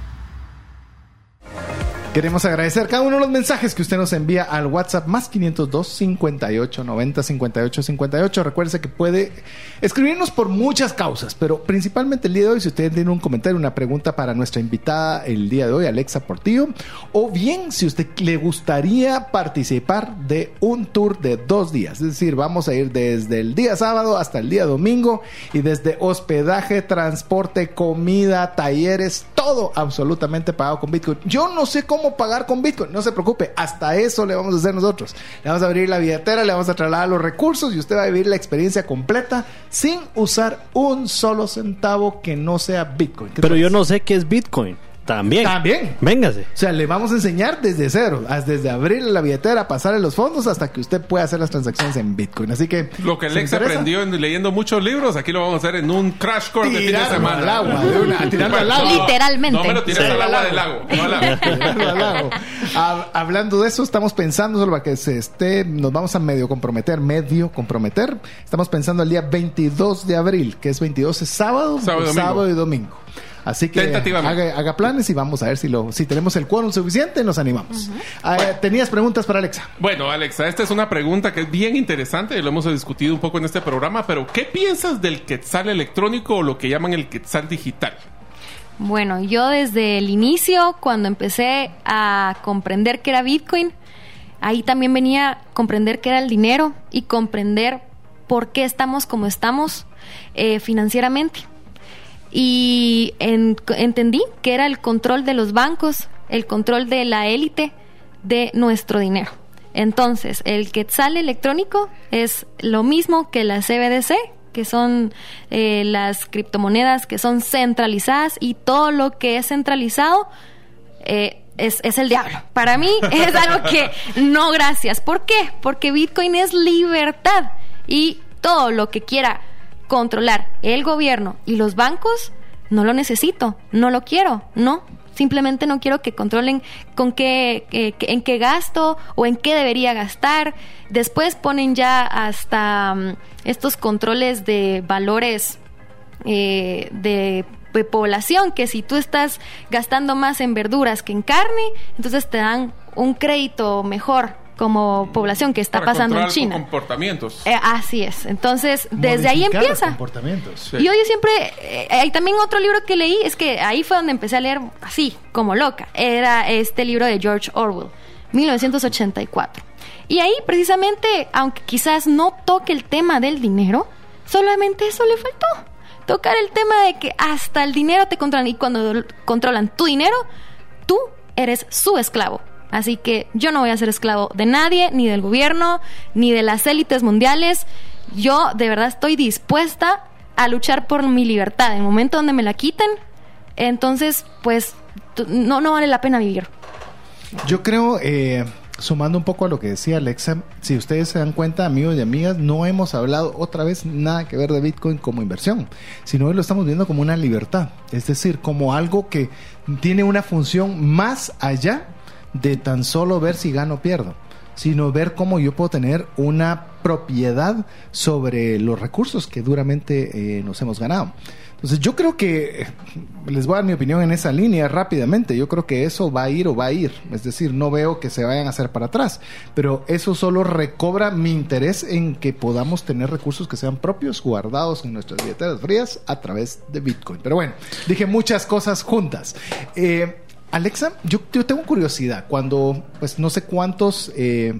Speaker 1: Queremos agradecer cada uno de los mensajes que usted nos envía al WhatsApp más 502 58 90 58 58. Recuerde que puede escribirnos por muchas causas, pero principalmente el día de hoy, si usted tiene un comentario, una pregunta para nuestra invitada el día de hoy, Alexa Portillo, o bien si usted le gustaría participar de un tour de dos días, es decir, vamos a ir desde el día sábado hasta el día domingo y desde hospedaje, transporte, comida, talleres, todo absolutamente pagado con Bitcoin. Yo no sé cómo pagar con Bitcoin. No se preocupe, hasta eso le vamos a hacer nosotros. Le vamos a abrir la billetera, le vamos a trasladar los recursos y usted va a vivir la experiencia completa sin usar un solo centavo que no sea Bitcoin.
Speaker 3: Pero yo no sé qué es Bitcoin. También.
Speaker 1: También.
Speaker 3: Véngase.
Speaker 1: O sea, le vamos a enseñar desde cero, desde abrir la billetera, pasarle los fondos hasta que usted pueda hacer las transacciones en Bitcoin. Así que.
Speaker 2: Lo que Alex aprendió en, leyendo muchos libros, aquí lo vamos a hacer en un crash course de fin de semana.
Speaker 1: Al agua, de una, tirando al lago.
Speaker 4: Literalmente.
Speaker 2: No me lo tiras al agua del lago. No al lago.
Speaker 1: Ah, hablando de eso, estamos pensando solo para que se esté, nos vamos a medio comprometer, medio comprometer. Estamos pensando el día 22 de abril, que es 22 es sábado,
Speaker 2: Sábado y domingo.
Speaker 1: sábado y domingo. Así que haga, haga planes y vamos a ver si lo si tenemos el quórum suficiente, nos animamos. Ah, ¿Tenías preguntas para Alexa?
Speaker 2: Bueno, Alexa, esta es una pregunta que es bien interesante y lo hemos discutido un poco en este programa, pero ¿qué piensas del quetzal electrónico o lo que llaman el quetzal digital?
Speaker 4: Bueno, yo desde el inicio, cuando empecé a comprender qué era Bitcoin, ahí también venía a comprender qué era el dinero y comprender por qué estamos como estamos eh, financieramente. Y en- entendí que era el control de los bancos, el control de la élite de nuestro dinero. Entonces, el quetzal electrónico es lo mismo que la CBDC, que son eh, las criptomonedas que son centralizadas y todo lo que es centralizado eh, es, es el diablo. Para mí es algo que no gracias. ¿Por qué? Porque Bitcoin es libertad y todo lo que quiera controlar el gobierno y los bancos, no lo necesito, no lo quiero, no. Simplemente no quiero que controlen con qué, eh, en qué gasto o en qué debería gastar. Después ponen ya hasta mm, estos controles de valores eh, de, de población, que si tú estás gastando más en verduras que en carne, entonces te dan un crédito mejor como población que está
Speaker 2: Para
Speaker 4: pasando en China.
Speaker 2: comportamientos.
Speaker 4: Eh, así es. Entonces, desde ahí
Speaker 1: Modificar
Speaker 4: empieza.
Speaker 1: comportamientos.
Speaker 2: Sí.
Speaker 4: Y yo, yo siempre, eh, hay también otro libro que leí, es que ahí fue donde empecé a leer así, como loca. Era este libro de George Orwell, 1984. Y ahí precisamente, aunque quizás no toque el tema del dinero, solamente eso le faltó. Tocar el tema de que hasta el dinero te controlan y cuando controlan tu dinero, tú eres su esclavo. Así que yo no voy a ser esclavo de nadie, ni del gobierno, ni de las élites mundiales. Yo de verdad estoy dispuesta a luchar por mi libertad. En el momento donde me la quiten, entonces pues no, no vale la pena vivir.
Speaker 1: Yo creo, eh, sumando un poco a lo que decía Alexa, si ustedes se dan cuenta, amigos y amigas, no hemos hablado otra vez nada que ver de Bitcoin como inversión, sino que lo estamos viendo como una libertad, es decir, como algo que tiene una función más allá de tan solo ver si gano o pierdo, sino ver cómo yo puedo tener una propiedad sobre los recursos que duramente eh, nos hemos ganado. Entonces yo creo que, eh, les voy a dar mi opinión en esa línea rápidamente, yo creo que eso va a ir o va a ir, es decir, no veo que se vayan a hacer para atrás, pero eso solo recobra mi interés en que podamos tener recursos que sean propios, guardados en nuestras billeteras frías a través de Bitcoin. Pero bueno, dije muchas cosas juntas. Eh, Alexa, yo, tengo curiosidad, cuando, pues no sé cuántos... eh,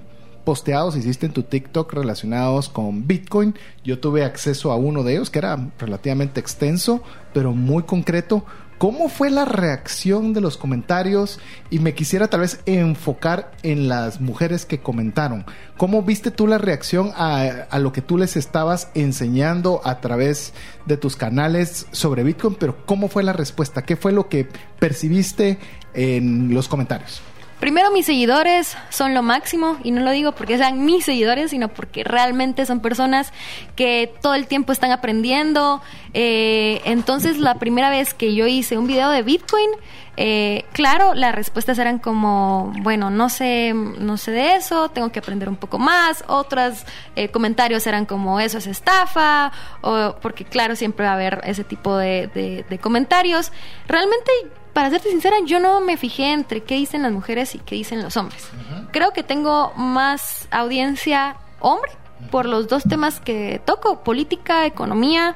Speaker 1: posteados hiciste en tu TikTok relacionados con Bitcoin. Yo tuve acceso a uno de ellos que era relativamente extenso, pero muy concreto. ¿Cómo fue la reacción de los comentarios? Y me quisiera tal vez enfocar en las mujeres que comentaron. ¿Cómo viste tú la reacción a, a lo que tú les estabas enseñando a través de tus canales sobre Bitcoin? Pero ¿cómo fue la respuesta? ¿Qué fue lo que percibiste en los comentarios?
Speaker 4: Primero, mis seguidores son lo máximo, y no lo digo porque sean mis seguidores, sino porque realmente son personas que todo el tiempo están aprendiendo. Eh, entonces, la primera vez que yo hice un video de Bitcoin, eh, claro, las respuestas eran como, bueno, no sé, no sé de eso, tengo que aprender un poco más. Otros eh, comentarios eran como, eso es estafa, o, porque claro, siempre va a haber ese tipo de, de- comentarios. Realmente para serte sincera, yo no me fijé entre qué dicen las mujeres y qué dicen los hombres. Creo que tengo más audiencia hombre por los dos temas que toco, política, economía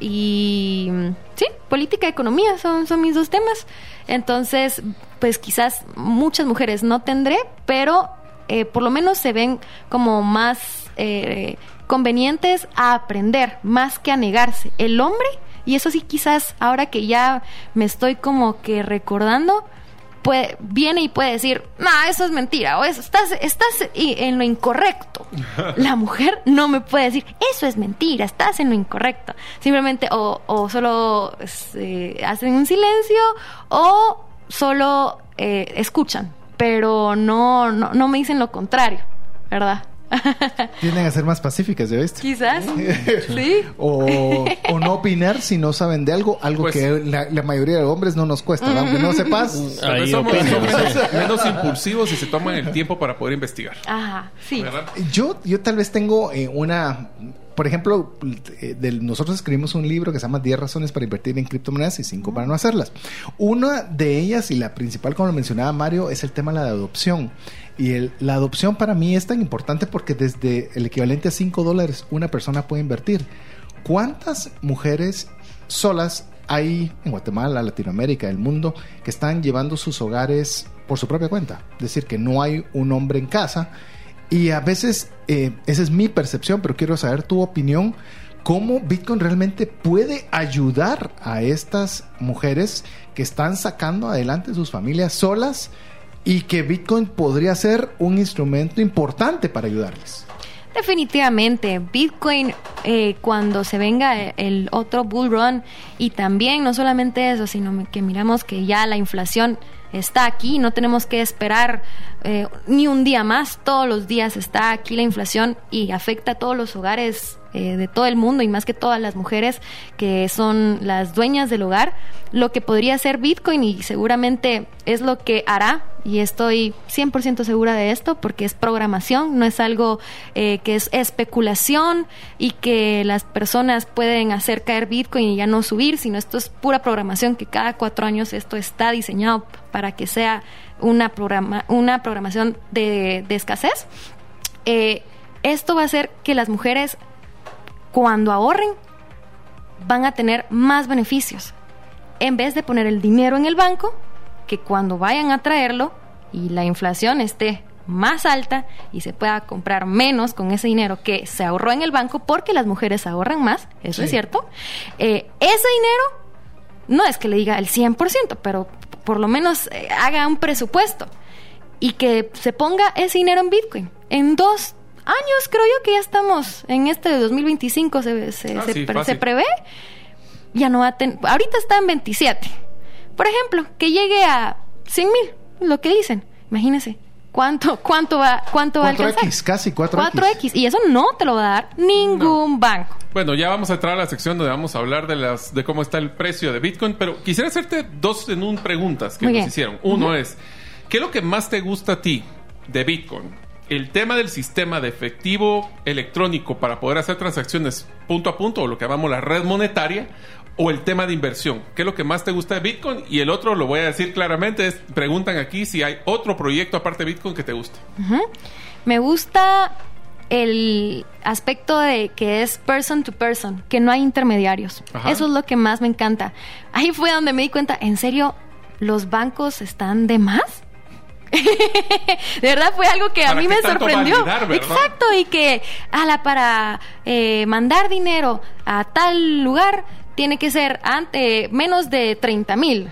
Speaker 4: y sí, política, economía son, son mis dos temas. Entonces, pues quizás muchas mujeres no tendré, pero eh, por lo menos se ven como más eh, convenientes a aprender, más que a negarse. El hombre, y eso sí quizás ahora que ya me estoy como que recordando, puede, viene y puede decir, no, eso es mentira, o eso, estás, estás en lo incorrecto. La mujer no me puede decir, eso es mentira, estás en lo incorrecto. Simplemente o, o solo este, hacen un silencio o solo eh, escuchan, pero no, no, no me dicen lo contrario, ¿verdad?
Speaker 1: Tienden a ser más pacíficas, ¿ya viste?
Speaker 4: Quizás, sí.
Speaker 1: O, o no opinar si no saben de algo, algo
Speaker 2: Pues-
Speaker 1: que la, la mayoría de hombres no nos cuesta, ¿no? aunque no sepas.
Speaker 3: Ahí
Speaker 2: somos,
Speaker 3: opino,
Speaker 2: somos
Speaker 3: sí.
Speaker 2: menos, menos impulsivos y se toman el tiempo para poder investigar.
Speaker 4: Ajá, sí.
Speaker 2: ¿Verdad?
Speaker 1: Yo, yo tal vez tengo eh, una, por ejemplo, eh, nosotros escribimos un libro que se llama 10 razones para invertir en criptomonedas y 5 para no hacerlas. Una de ellas y la principal, como lo mencionaba Mario, es el tema de la adopción. Y la adopción para mí es tan importante porque desde el equivalente a 5 dólares una persona puede invertir. ¿Cuántas mujeres solas hay en Guatemala, Latinoamérica, el mundo, que están llevando sus hogares por su propia cuenta? Es decir, que no hay un hombre en casa. Y a veces, eh, esa es mi percepción, pero quiero saber tu opinión. ¿Cómo Bitcoin realmente puede ayudar a estas mujeres que están sacando adelante sus familias solas y que Bitcoin podría ser un instrumento importante para ayudarles?
Speaker 4: Definitivamente, Bitcoin eh, cuando se venga el otro bull run y también no solamente eso, sino que miramos que ya la inflación está aquí, no tenemos que esperar eh, ni un día más, todos los días está aquí la inflación y afecta a todos los hogares eh, de todo el mundo y más que todas las mujeres que son las dueñas del hogar, lo que podría ser Bitcoin y seguramente es lo que hará y estoy 100% segura de esto porque es programación, no es algo eh, que es especulación y que las personas pueden hacer caer Bitcoin y ya no subir, sino esto es pura programación que cada cuatro años esto está diseñado para que sea una, programa, una programación de, escasez. Eh, esto va a hacer que las mujeres cuando ahorren van a tener más beneficios. En vez de poner el dinero en el banco, que cuando vayan a traerlo y la inflación esté más alta y se pueda comprar menos con ese dinero que se ahorró en el banco, porque las mujeres ahorran más, eso
Speaker 1: Sí.
Speaker 4: es cierto, eh, ese dinero no es que le diga el 100%, pero por lo menos eh, haga un presupuesto y que se ponga ese dinero en Bitcoin. En dos años creo yo que ya estamos en este de 2025 se, se,
Speaker 2: Ah,
Speaker 4: se
Speaker 2: sí,
Speaker 4: pre-
Speaker 2: fácil.
Speaker 4: se prevé. Ya no va a tener... Ahorita está en 27. Por ejemplo, que llegue a 100 mil, lo que dicen. Imagínense. ¿Cuánto, cuánto va, cuánto va a alcanzar?
Speaker 1: 4X, casi 4X.
Speaker 4: 4X. Y eso no te lo va a dar ningún banco.
Speaker 2: Bueno, ya vamos a entrar a la sección donde vamos a hablar de las de cómo está el precio de Bitcoin, pero quisiera hacerte dos en un preguntas que
Speaker 4: Muy
Speaker 2: nos
Speaker 4: bien.
Speaker 2: hicieron. Uno es, ¿qué es lo que más te gusta a ti de Bitcoin? ¿El tema del sistema de efectivo electrónico para poder hacer transacciones punto a punto o lo que llamamos la red monetaria? ¿O el tema de inversión? ¿Qué es lo que más te gusta de Bitcoin? Y el otro, lo voy a decir claramente, es, preguntan aquí si hay otro proyecto aparte de Bitcoin que te guste.
Speaker 4: Me gusta el aspecto de que es person to person, que no hay intermediarios.
Speaker 2: Ajá.
Speaker 4: Eso es lo que más me encanta. Ahí fue donde me di cuenta, en serio, los bancos están de más. de verdad fue algo que a
Speaker 2: ¿Para
Speaker 4: mí me sorprendió.
Speaker 2: validar?
Speaker 4: Exacto, y que ala, para eh, mandar dinero a tal lugar tiene que ser ante menos de 30 mil.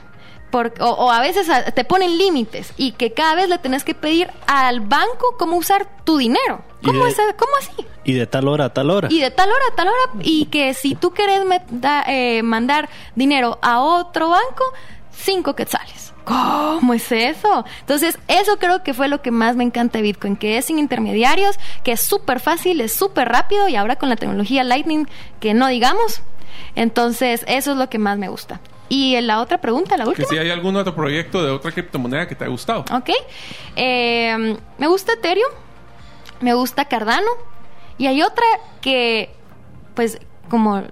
Speaker 4: O, o a veces te ponen límites y que cada vez le tenés que pedir al banco cómo usar tu dinero.
Speaker 3: Y
Speaker 4: ¿Cómo,
Speaker 3: de-
Speaker 4: es, ¿cómo así?
Speaker 3: Y de tal hora a tal hora.
Speaker 4: Y de tal hora a tal hora. Y que si tú querés met- da- eh, mandar dinero a otro banco, cinco quetzales. ¿Cómo es eso? Entonces, eso creo que fue lo que más me encanta de Bitcoin, que es sin intermediarios, que es súper fácil, es súper rápido y ahora con la tecnología Lightning, que no digamos. Entonces, eso es lo que más me gusta. Y la otra pregunta, la última.
Speaker 2: Que si hay algún otro proyecto de otra criptomoneda que te ha gustado.
Speaker 4: Ok. Eh, me gusta Ethereum, me gusta Cardano y hay otra que, pues, como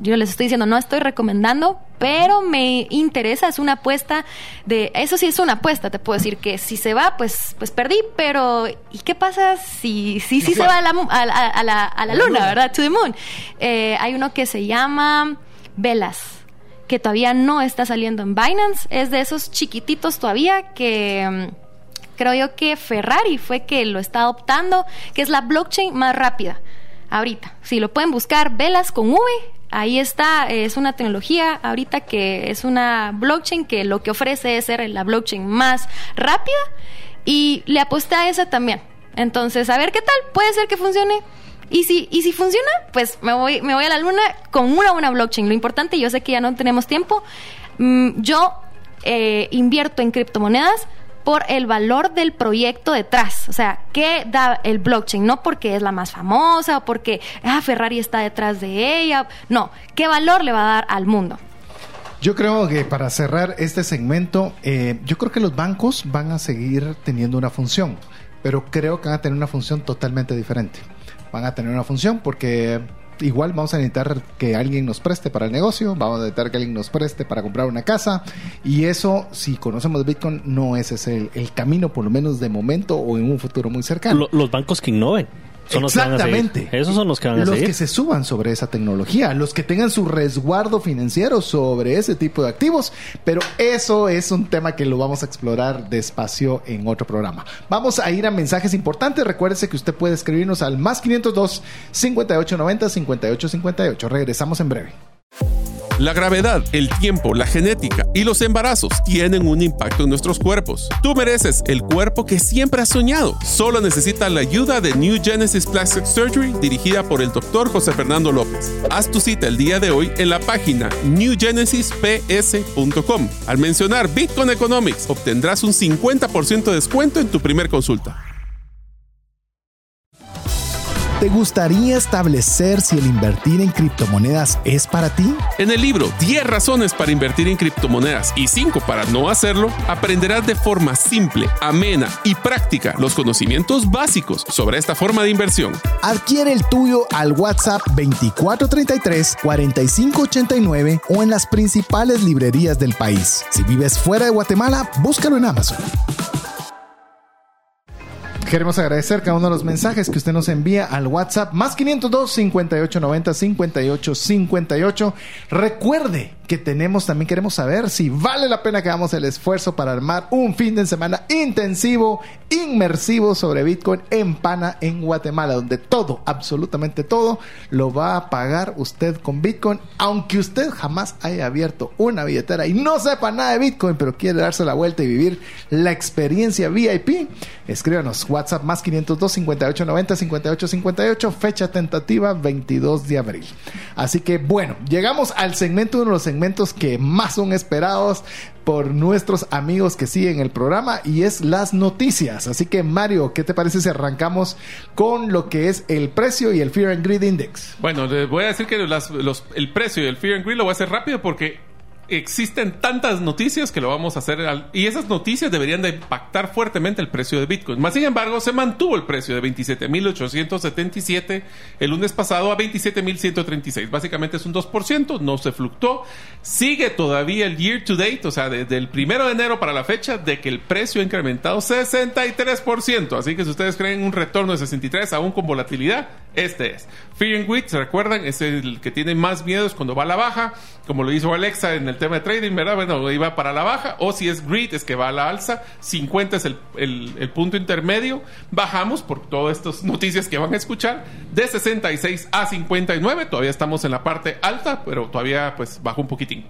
Speaker 4: yo les estoy diciendo, no estoy recomendando, pero me interesa, es una apuesta de, eso sí es una apuesta, te puedo decir que si se va, pues, pues perdí, pero ¿y qué pasa si si, si se va a la, a, la, a la, a la luna, verdad? To the moon. Eh, hay uno que se llama Velas que todavía no está saliendo en Binance, es de esos chiquititos todavía que mm, creo yo que Ferrari fue que lo está adoptando, que es la blockchain más rápida ahorita. Si lo pueden buscar, velas con V, ahí está, es una tecnología ahorita que es una blockchain que lo que ofrece es ser la blockchain más rápida y le aposté a esa también. Entonces, a ver qué tal, puede ser que funcione. Y si, y si funciona, pues me voy, me voy a la luna con una buena blockchain. Lo importante, yo sé que ya no tenemos tiempo, mm, yo eh, invierto en criptomonedas por el valor del proyecto detrás. O sea, ¿qué da el blockchain? No porque es la más famosa o porque ah, Ferrari está detrás de ella. No, ¿qué valor le va a dar al mundo?
Speaker 1: Yo creo que para cerrar este segmento, eh, yo creo que los bancos van a seguir teniendo una función, pero creo que van a tener una función totalmente diferente. Van a tener una función porque igual vamos a necesitar que alguien nos preste para el negocio, vamos a necesitar que alguien nos preste para comprar una casa y eso, si conocemos Bitcoin, no es ese el, camino, por lo menos de momento o en un futuro muy cercano.
Speaker 3: los bancos que innoven. Son
Speaker 1: Exactamente.
Speaker 3: Esos son los que van a
Speaker 1: los que se suban sobre esa tecnología, los que tengan su resguardo financiero sobre ese tipo de activos. Pero eso es un tema que lo vamos a explorar despacio en otro programa. Vamos a ir a mensajes importantes. Recuérdese que usted puede escribirnos al más 502 5890 5858. Regresamos en breve.
Speaker 2: La gravedad, el tiempo, la genética y los embarazos tienen un impacto en nuestros cuerpos. Tú mereces el cuerpo que siempre has soñado. Solo necesitas la ayuda de New Genesis Plastic Surgery dirigida por el Dr. José Fernando López. Haz tu cita el día de hoy en la página newgenesisps.com. Al mencionar Bitcoin Economics obtendrás un 50% de descuento en tu primer consulta.
Speaker 1: ¿Te gustaría establecer si el invertir en criptomonedas es para ti?
Speaker 2: En el libro 10 razones para invertir en criptomonedas y 5 para no hacerlo, aprenderás de forma simple, amena y práctica los conocimientos básicos sobre esta forma de inversión.
Speaker 1: Adquiere el tuyo al WhatsApp 2433 4589 o en las principales librerías del país. Si vives fuera de Guatemala, búscalo en Amazon. Queremos agradecer cada uno de los mensajes que usted nos envía al WhatsApp más 502 5890 5858. Recuerde que tenemos, también queremos saber si vale la pena que hagamos el esfuerzo para armar un fin de semana intensivo, inmersivo sobre Bitcoin en Pana, en Guatemala, donde todo, absolutamente todo, lo va a pagar usted con Bitcoin, aunque usted jamás haya abierto una billetera y no sepa nada de Bitcoin, pero quiere darse la vuelta y vivir la experiencia VIP. Escríbanos WhatsApp más 502 5890 5858, fecha tentativa 22 de abril. Así que bueno, llegamos al segmento uno de los segmentos que más son esperados por nuestros amigos que siguen el programa y es las noticias. Así que Mario, ¿qué te parece si arrancamos con lo que es el precio y el Fear and Greed Index?
Speaker 2: Bueno, les voy a decir que el precio y el Fear and Greed lo voy a hacer rápido porque existen tantas noticias que lo vamos a hacer y esas noticias deberían de impactar fuertemente el precio de Bitcoin. Más sin embargo, se mantuvo el precio de 27.877 el lunes pasado a 27.136. Básicamente es un 2%, no se fluctuó. Sigue todavía el year to date, o sea, desde el primero de enero para la fecha, de que el precio ha incrementado 63%. Así que si ustedes creen un retorno de 63 aún con volatilidad, este es. Fear and Greed, ¿se recuerdan? Es el que tiene más miedos cuando va a la baja, como lo hizo Alexa en el tema de trading, ¿verdad? Bueno, iba para la baja, o si es Greed, es que va a la alza, 50 es el, punto intermedio, bajamos por todas estas noticias que van a escuchar, de 66 a 59, todavía estamos en la parte alta, pero todavía pues bajó un poquitín.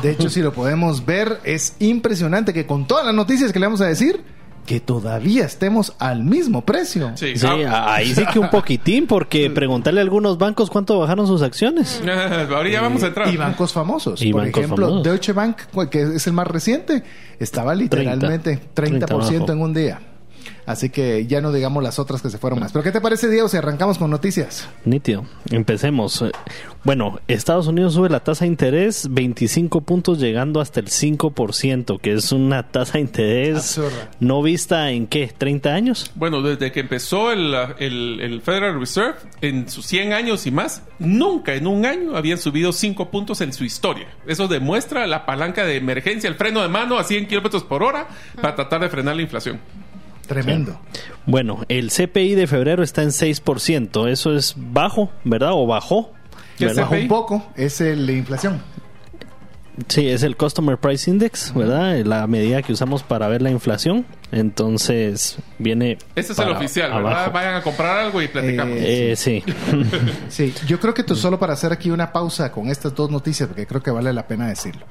Speaker 1: De hecho, si lo podemos ver, es impresionante que con todas las noticias que le vamos a decir, que todavía estemos al mismo precio.
Speaker 2: Sí,
Speaker 3: Sí,
Speaker 2: ah,
Speaker 3: ahí sí que un poquitín, porque preguntarle a algunos bancos cuánto bajaron sus acciones.
Speaker 2: ahorita ya vamos a entrar.
Speaker 1: Y bancos famosos.
Speaker 3: Y
Speaker 1: Por
Speaker 3: bancos
Speaker 1: ejemplo,
Speaker 3: famosos.
Speaker 1: Deutsche Bank, que es el más reciente, estaba literalmente 30%,
Speaker 3: 30
Speaker 1: en un día. Así que ya no digamos las otras que se fueron más. Pero ¿qué te parece, Diego, si arrancamos con noticias?
Speaker 3: Nítido. Empecemos. Bueno, Estados Unidos sube la tasa de interés 25 puntos llegando hasta el 5%, que es una tasa de interés
Speaker 1: Absurda.
Speaker 3: no vista en qué, 30 años.
Speaker 2: Bueno, desde que empezó el, el- el Federal Reserve, en sus 100 años y más, nunca en un año habían subido 5 puntos en su historia. Eso demuestra la palanca de emergencia, el freno de mano a 100 kilómetros por hora para tratar de frenar la inflación.
Speaker 1: Tremendo.
Speaker 3: Bueno, el CPI de febrero está en 6%. Eso es bajo, ¿verdad? O bajó.
Speaker 2: ¿Qué
Speaker 3: ¿verdad?
Speaker 1: Bajó un poco, es el- la inflación.
Speaker 3: Sí, es el Customer Price Index, ¿verdad? La medida que usamos para ver la inflación. Entonces, viene.
Speaker 2: Ese es el oficial, ¿verdad? Vayan a comprar algo y platicamos.
Speaker 3: Eh, sí.
Speaker 1: Sí, yo creo que tú solo para hacer aquí una pausa con estas dos noticias, porque creo que vale la pena decirlo.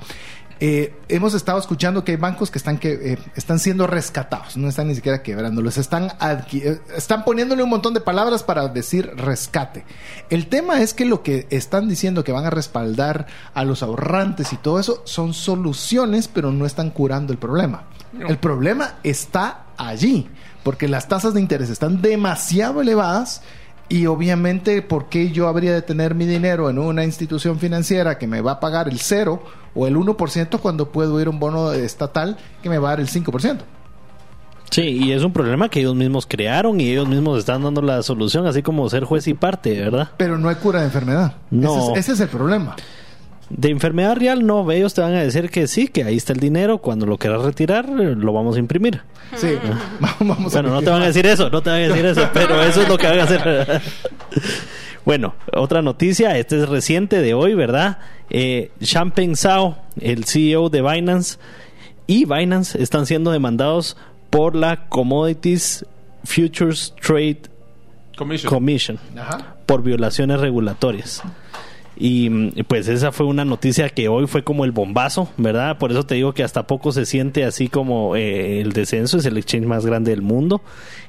Speaker 1: Eh, hemos estado escuchando que hay bancos que están que eh, están siendo rescatados, no están ni siquiera quebrándolos, están eh, están poniéndole un montón de palabras para decir rescate. El tema es que lo que están diciendo que van a respaldar a los ahorrantes y todo eso son soluciones, pero no están curando el problema.
Speaker 2: No.
Speaker 1: El problema está allí, porque las tasas de interés están demasiado elevadas y obviamente, ¿por qué yo habría de tener mi dinero en una institución financiera que me va a pagar el 0 o el 1% cuando puedo ir a un bono estatal que me va a dar el 5%?
Speaker 3: Sí, y es un problema que ellos mismos crearon y ellos mismos están dando la solución, así como ser juez y parte, ¿verdad?
Speaker 1: Pero no hay cura de enfermedad.
Speaker 3: No.
Speaker 1: Ese, es, ese es el problema.
Speaker 3: De enfermedad real, no. Ellos te van a decir que sí, que ahí está el dinero. Cuando lo quieras retirar, lo vamos a imprimir.
Speaker 1: Sí, vamos
Speaker 3: Bueno, no te van a decir eso, no te van a decir eso, pero eso es lo que van a hacer. Bueno, otra noticia, esta es reciente de hoy, ¿verdad? Eh, Champagne Zhao, el CEO de Binance, y Binance están siendo demandados por la Commodities Futures Trade
Speaker 2: Commission.
Speaker 3: Commission
Speaker 1: Ajá.
Speaker 3: por violaciones regulatorias. Y mm, pues esa fue una noticia que hoy fue como el bombazo, ¿verdad? Por eso te digo que hasta poco se siente así como eh, el descenso, es el exchange más grande del mundo,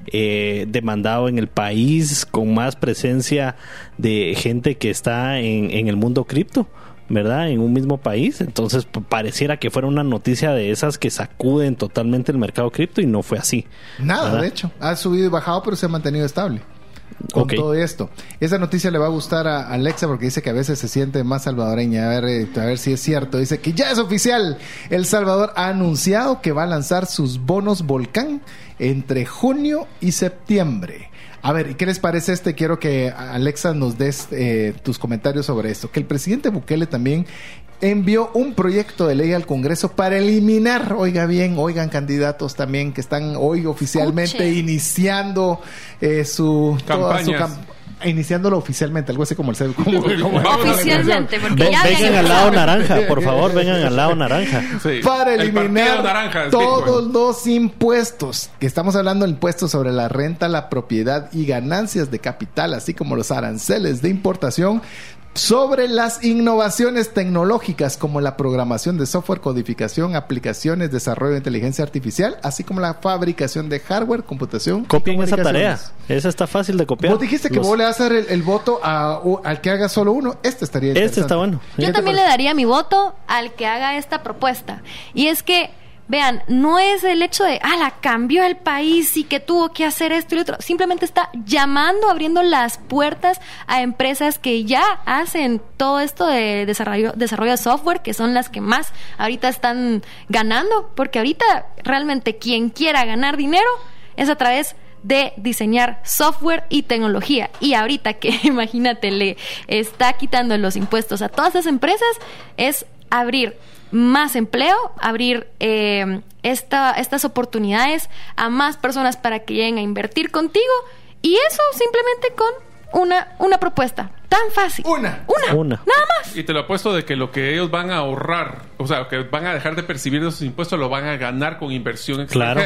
Speaker 3: eh, demandado en el país, con más presencia de gente que está en, en el mundo cripto. ¿Verdad? En un mismo país. Entonces pareciera que fuera una noticia de esas que sacuden totalmente el mercado cripto y no fue así.
Speaker 1: Nada,
Speaker 3: ¿verdad?
Speaker 1: de hecho. Ha subido y bajado, pero se ha mantenido estable. Con todo esto. Esa noticia le va a gustar a Alexa porque dice que a veces se siente más salvadoreña. A ver, eh, a ver si es cierto. Dice que ya es oficial. El Salvador ha anunciado que va a lanzar sus bonos volcán entre junio y septiembre. A ver, ¿y qué les parece este? Quiero que Alexa nos des eh, tus comentarios sobre esto. Que el presidente Bukele también envió un proyecto de ley al Congreso para eliminar, oiga bien, oigan candidatos también que están hoy oficialmente
Speaker 4: Escuche.
Speaker 1: iniciando eh, su toda su
Speaker 2: Campañas.
Speaker 1: Iniciándolo oficialmente, algo así como el como,
Speaker 4: Oficialmente, porque
Speaker 3: Ven-
Speaker 4: ya
Speaker 3: vengan al lado naranja, por favor, vengan al lado naranja.
Speaker 2: Sí.
Speaker 1: para
Speaker 2: El
Speaker 1: eliminar
Speaker 2: naranja es
Speaker 1: todos
Speaker 2: Bitcoin.
Speaker 1: los impuestos. Que estamos hablando de impuestos sobre la renta, la propiedad y ganancias de capital, así como los aranceles de importación sobre las innovaciones tecnológicas como la programación de software, codificación, aplicaciones, desarrollo de inteligencia artificial, así como la fabricación de hardware, computación. y
Speaker 3: Copien esa tarea. Esa está fácil de copiar.
Speaker 1: Vos dijiste que
Speaker 3: Los-
Speaker 1: vos le vas a dar el, el voto a- al que haga solo uno. Este estaría
Speaker 3: Este está bueno.
Speaker 1: ¿Qué
Speaker 4: Yo
Speaker 1: te
Speaker 4: también le daría mi voto al que haga esta propuesta. Y es que, vean, no es el hecho de, ah, la cambió el país y que tuvo que hacer esto y lo otro. Simplemente está llamando, abriendo las puertas a empresas que ya hacen todo esto de desarrollo, desarrollo de software, que son las que más ahorita están ganando. Porque ahorita realmente quien quiera ganar dinero es a través de diseñar software y tecnología. Y ahorita que, imagínate, le está quitando los impuestos a todas esas empresas, es abrir más empleo, abrir eh, esta, estas oportunidades a más personas para que lleguen a invertir contigo. Y eso simplemente con una, una propuesta. Tan fácil.
Speaker 1: Una.
Speaker 4: Una.
Speaker 3: Una.
Speaker 4: Nada más.
Speaker 2: Y te lo apuesto de que lo que ellos van a ahorrar, o sea, que van a dejar de percibir esos impuestos, lo van a ganar con inversión
Speaker 3: Claro.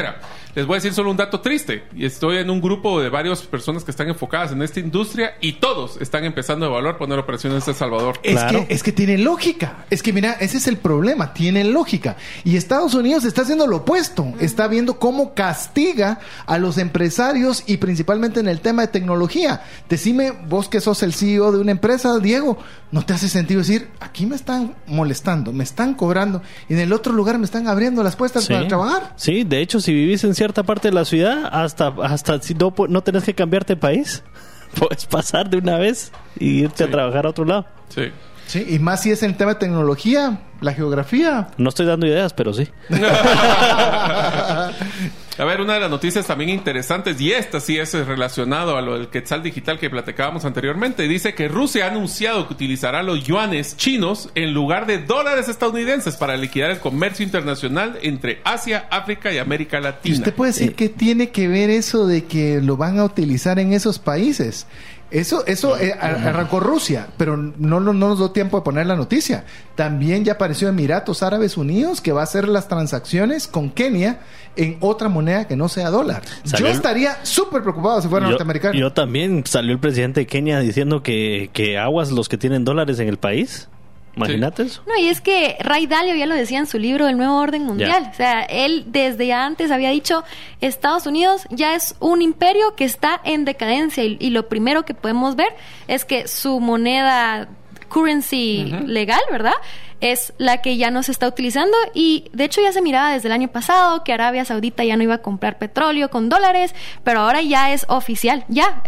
Speaker 2: Les voy a decir solo un dato triste. Y estoy en un grupo de varias personas que están enfocadas en esta industria y todos están empezando a evaluar poner operaciones en El Salvador.
Speaker 1: Es,
Speaker 3: Claro.
Speaker 1: que, es que tiene lógica. Es que mira, ese es el problema. Tiene lógica. Y Estados Unidos está haciendo lo opuesto. Está viendo cómo castiga a los empresarios y principalmente en el tema de tecnología. Decime, vos que sos el CEO de una empresa, Diego, ¿no te hace sentido decir, aquí me están molestando, me están cobrando y en el otro lugar me están abriendo las puertas
Speaker 3: Sí.
Speaker 1: para trabajar?
Speaker 3: Sí, de hecho, si vivís en cierta parte de la ciudad, hasta, hasta si no, no tenés que cambiarte de país, puedes pasar de una vez y irte a
Speaker 2: Sí.
Speaker 3: trabajar a otro lado.
Speaker 2: Sí.
Speaker 1: Sí, y más si es en el tema de tecnología, la geografía.
Speaker 3: No estoy dando ideas, pero sí.
Speaker 2: A ver, una de las noticias también interesantes, y esta sí es relacionado a lo del Quetzal Digital que platicábamos anteriormente, dice que Rusia ha anunciado que utilizará los yuanes chinos en lugar de dólares estadounidenses para liquidar el comercio internacional entre Asia, África y América
Speaker 1: ¿Y
Speaker 2: Latina.
Speaker 1: usted puede decir qué tiene que ver eso de que lo van a utilizar en esos países? Eso, eso eh, ar- arrancó Rusia, pero no, no, no nos dio tiempo de poner la noticia. También ya apareció Emiratos Árabes Unidos que va a hacer las transacciones con Kenia en otra moneda que no sea dólar.
Speaker 3: Salió
Speaker 1: Yo estaría súper preocupado si fuera
Speaker 3: yo,
Speaker 1: norteamericano.
Speaker 3: yo también salió el presidente de Kenia diciendo que, que aguas los que tienen dólares en el país. Imagínate eso.
Speaker 4: No, y es que Ray Dalio ya lo decía en su libro El Nuevo Orden Mundial.
Speaker 3: Ya.
Speaker 4: O sea, él desde antes había dicho, Estados Unidos ya es un imperio que está en decadencia y, y lo primero que podemos ver es que su moneda currency legal, ¿verdad? Es la que ya no se está utilizando y de hecho ya se miraba desde el año pasado que Arabia Saudita ya no iba a comprar petróleo con dólares, pero ahora ya es oficial, ya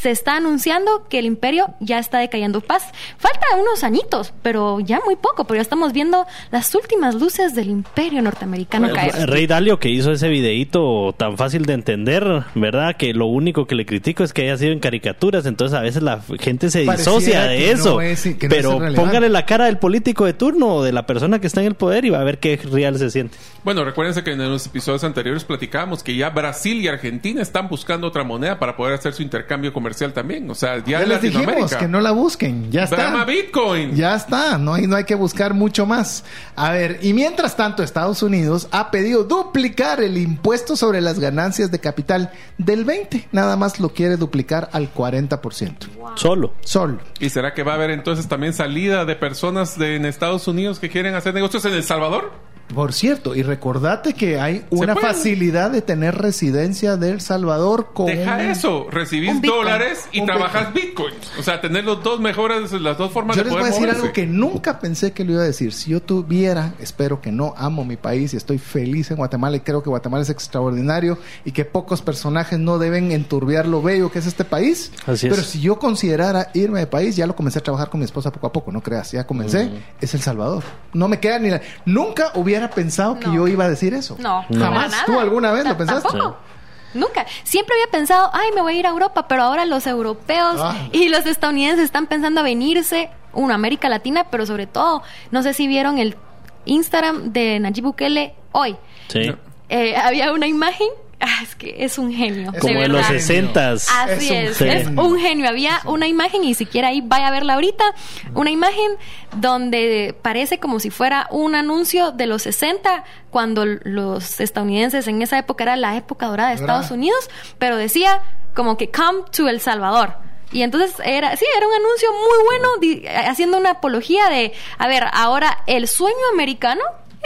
Speaker 4: se está anunciando que el imperio ya está decayendo. Paz, falta unos añitos, pero ya muy poco, pero ya estamos viendo las últimas luces del imperio norteamericano caer.
Speaker 3: El Rey Dalio que hizo ese videíto tan fácil de entender, ¿verdad? Que lo único que le critico es que haya sido en caricaturas, entonces a veces la gente se
Speaker 1: Pareciera
Speaker 3: disocia de eso.
Speaker 1: no es- que no es
Speaker 3: pero póngale la cara del político de turno o de la persona que está en el poder y va a ver qué real se siente.
Speaker 2: Bueno, recuérdense que en los episodios anteriores platicábamos que ya Brasil y Argentina están buscando otra moneda para poder hacer su intercambio comercial también. O sea, ya,
Speaker 1: ya
Speaker 2: en
Speaker 1: les dijimos que no la busquen, ya está.
Speaker 2: Bitcoin.
Speaker 1: Ya está, no hay, no hay que buscar mucho más. A ver, y mientras tanto, Estados Unidos ha pedido duplicar el impuesto sobre las ganancias de capital del 20, nada más lo quiere duplicar al 40%.
Speaker 3: Solo.
Speaker 1: Solo.
Speaker 2: ¿Y será que va a haber entonces también salida de personas de, en Estados Unidos que quieren hacer negocios en El Salvador?
Speaker 1: Por cierto, y recordate que hay una facilidad de tener residencia del Salvador con
Speaker 2: Deja eso, recibís dólares y trabajas Bitcoin. O sea, tener los dos mejores, las dos formas
Speaker 1: Yo
Speaker 2: de
Speaker 1: les voy
Speaker 2: poder
Speaker 1: a decir
Speaker 2: moverse.
Speaker 1: algo que nunca pensé que lo iba a decir. Si yo tuviera, espero que no, amo mi país y estoy feliz en Guatemala y creo que Guatemala es extraordinario y que pocos personajes no deben enturbiar lo bello que es este país.
Speaker 3: Así es.
Speaker 1: Pero si yo considerara irme de país, ya lo comencé a trabajar con mi esposa poco a poco, no creas, ya comencé, es El Salvador. No me queda ni la... Nunca hubiera pensado que
Speaker 4: No.
Speaker 1: yo iba a decir eso.
Speaker 4: No,
Speaker 1: Jamás.
Speaker 4: nada.
Speaker 1: ¿Tú alguna vez lo pensaste?
Speaker 4: Tampoco. Nunca. Siempre había pensado, ay, me voy a ir a Europa, pero ahora los europeos
Speaker 1: Ah.
Speaker 4: y los estadounidenses están pensando a venirse, una América Latina, pero sobre todo, no sé si vieron el Instagram de Nayib Bukele hoy.
Speaker 3: Sí.
Speaker 4: Eh, había una imagen, es que es un genio. de
Speaker 3: Como en los
Speaker 4: verdad.
Speaker 3: 60
Speaker 4: Así
Speaker 1: Es un
Speaker 4: es, un genio. Había una imagen, y siquiera ahí vaya a verla ahorita, una imagen donde parece como si fuera un anuncio de los 60, cuando los estadounidenses en esa época era la época dorada de. Estados Unidos, pero decía como que come to El Salvador. Y entonces era, sí, era un anuncio muy bueno, di- haciendo una apología de, a ver, ahora el sueño americano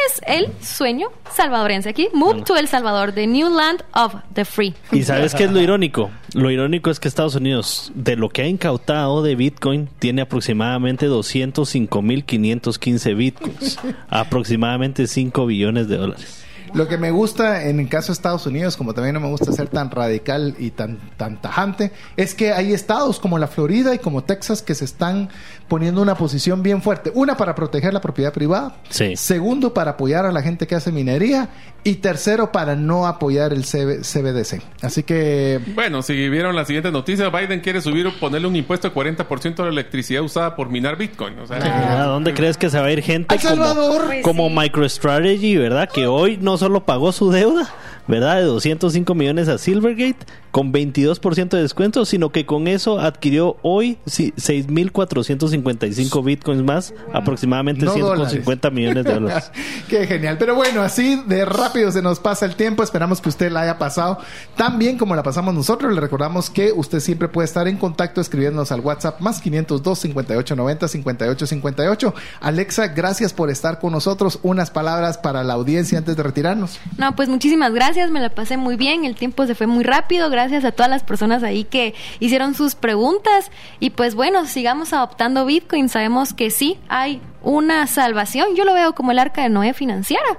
Speaker 4: es el sueño salvadorense. Aquí, move to El Salvador, the new land of the free.
Speaker 3: ¿Y sabes qué es lo irónico? Lo irónico es que Estados Unidos, de lo que ha incautado de Bitcoin, tiene aproximadamente 205.515 Bitcoins. aproximadamente 5 billones de dólares.
Speaker 1: Lo que me gusta en el caso de Estados Unidos, como también no me gusta ser tan radical y tan, tan tajante, es que hay estados como la Florida y como Texas que se están poniendo una posición bien fuerte. Una, para proteger la propiedad privada.
Speaker 3: Sí.
Speaker 1: Segundo, para apoyar a la gente que hace minería. Y tercero, para no apoyar el CB CBDC. Así que
Speaker 2: Bueno, si vieron la siguiente noticia, Biden quiere subir o ponerle un impuesto de 40% a la electricidad usada por minar Bitcoin. O sea,
Speaker 3: ¿A dónde crees que se va a ir gente
Speaker 1: ¡A El
Speaker 3: como,
Speaker 1: Salvador!
Speaker 4: Pues
Speaker 3: como. MicroStrategy, verdad? Que hoy no solo pagó su deuda, ¿verdad? De 205 millones a Silvergate con 22% de descuento, sino que con eso adquirió hoy sí, 6.455 bitcoins más, aproximadamente
Speaker 1: No
Speaker 3: 150 millones de dólares.
Speaker 1: Qué genial. Pero bueno, así de rápido se nos pasa el tiempo. Esperamos que usted la haya pasado tan bien como la pasamos nosotros. Le recordamos que usted siempre puede estar en contacto escribiéndonos al WhatsApp más 502 58 90 58 58. Alexa, gracias por estar con nosotros. Unas palabras para la audiencia antes de retirarnos.
Speaker 4: No, pues muchísimas gracias, me la pasé muy bien, el tiempo se fue muy rápido, gracias a todas las personas ahí que hicieron sus preguntas y pues bueno, sigamos adoptando Bitcoin, sabemos que sí, hay una salvación, yo lo veo como el arca de Noé financiera.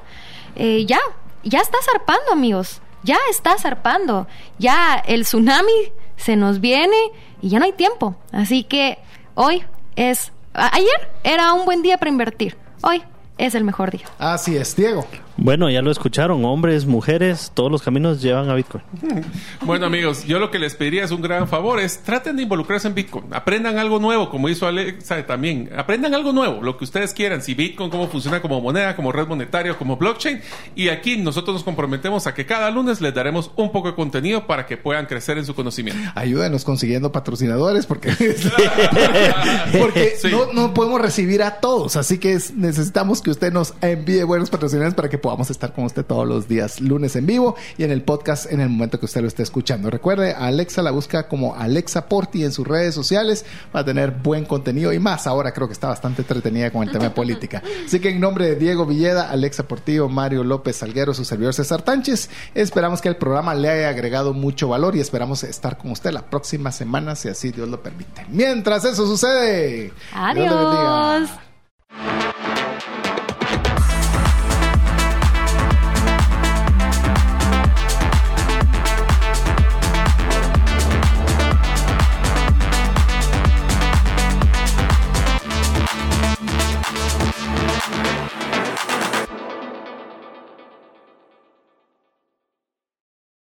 Speaker 4: Eh, ya, ya está zarpando amigos, ya está zarpando, ya el tsunami se nos viene y ya no hay tiempo, así que hoy es, ayer era un buen día para invertir, hoy es el mejor día.
Speaker 1: Así es, Diego.
Speaker 3: Bueno, ya lo escucharon, hombres, mujeres, todos los caminos llevan a Bitcoin.
Speaker 2: Bueno amigos, yo lo que les pediría es un gran favor, es traten de involucrarse en Bitcoin, aprendan algo nuevo, como hizo Alexa también, aprendan algo nuevo, lo que ustedes quieran, si Bitcoin, cómo funciona como moneda, como red monetaria, como blockchain, y aquí nosotros nos comprometemos a que cada lunes les daremos un poco de contenido para que puedan crecer en su conocimiento.
Speaker 1: Ayúdenos consiguiendo patrocinadores porque, porque
Speaker 2: Sí.
Speaker 1: no, no podemos recibir a todos. Así que es- necesitamos que usted nos envíe buenos patrocinadores para que podamos estar con usted todos los días lunes en vivo y en el podcast en el momento que usted lo esté escuchando. Recuerde, a Alexa la busca como Alexa Porti en sus redes sociales para tener buen contenido y más. Ahora creo que está bastante entretenida con el tema de política. Así que en nombre de Diego Villeda, Alexa Portillo, Mario López Salguero, su servidor César Tánchez, esperamos que el programa le haya agregado mucho valor y esperamos estar con usted la próxima semana, si así Dios lo permite. Mientras eso sucede, Dios le bendiga.
Speaker 4: Adiós.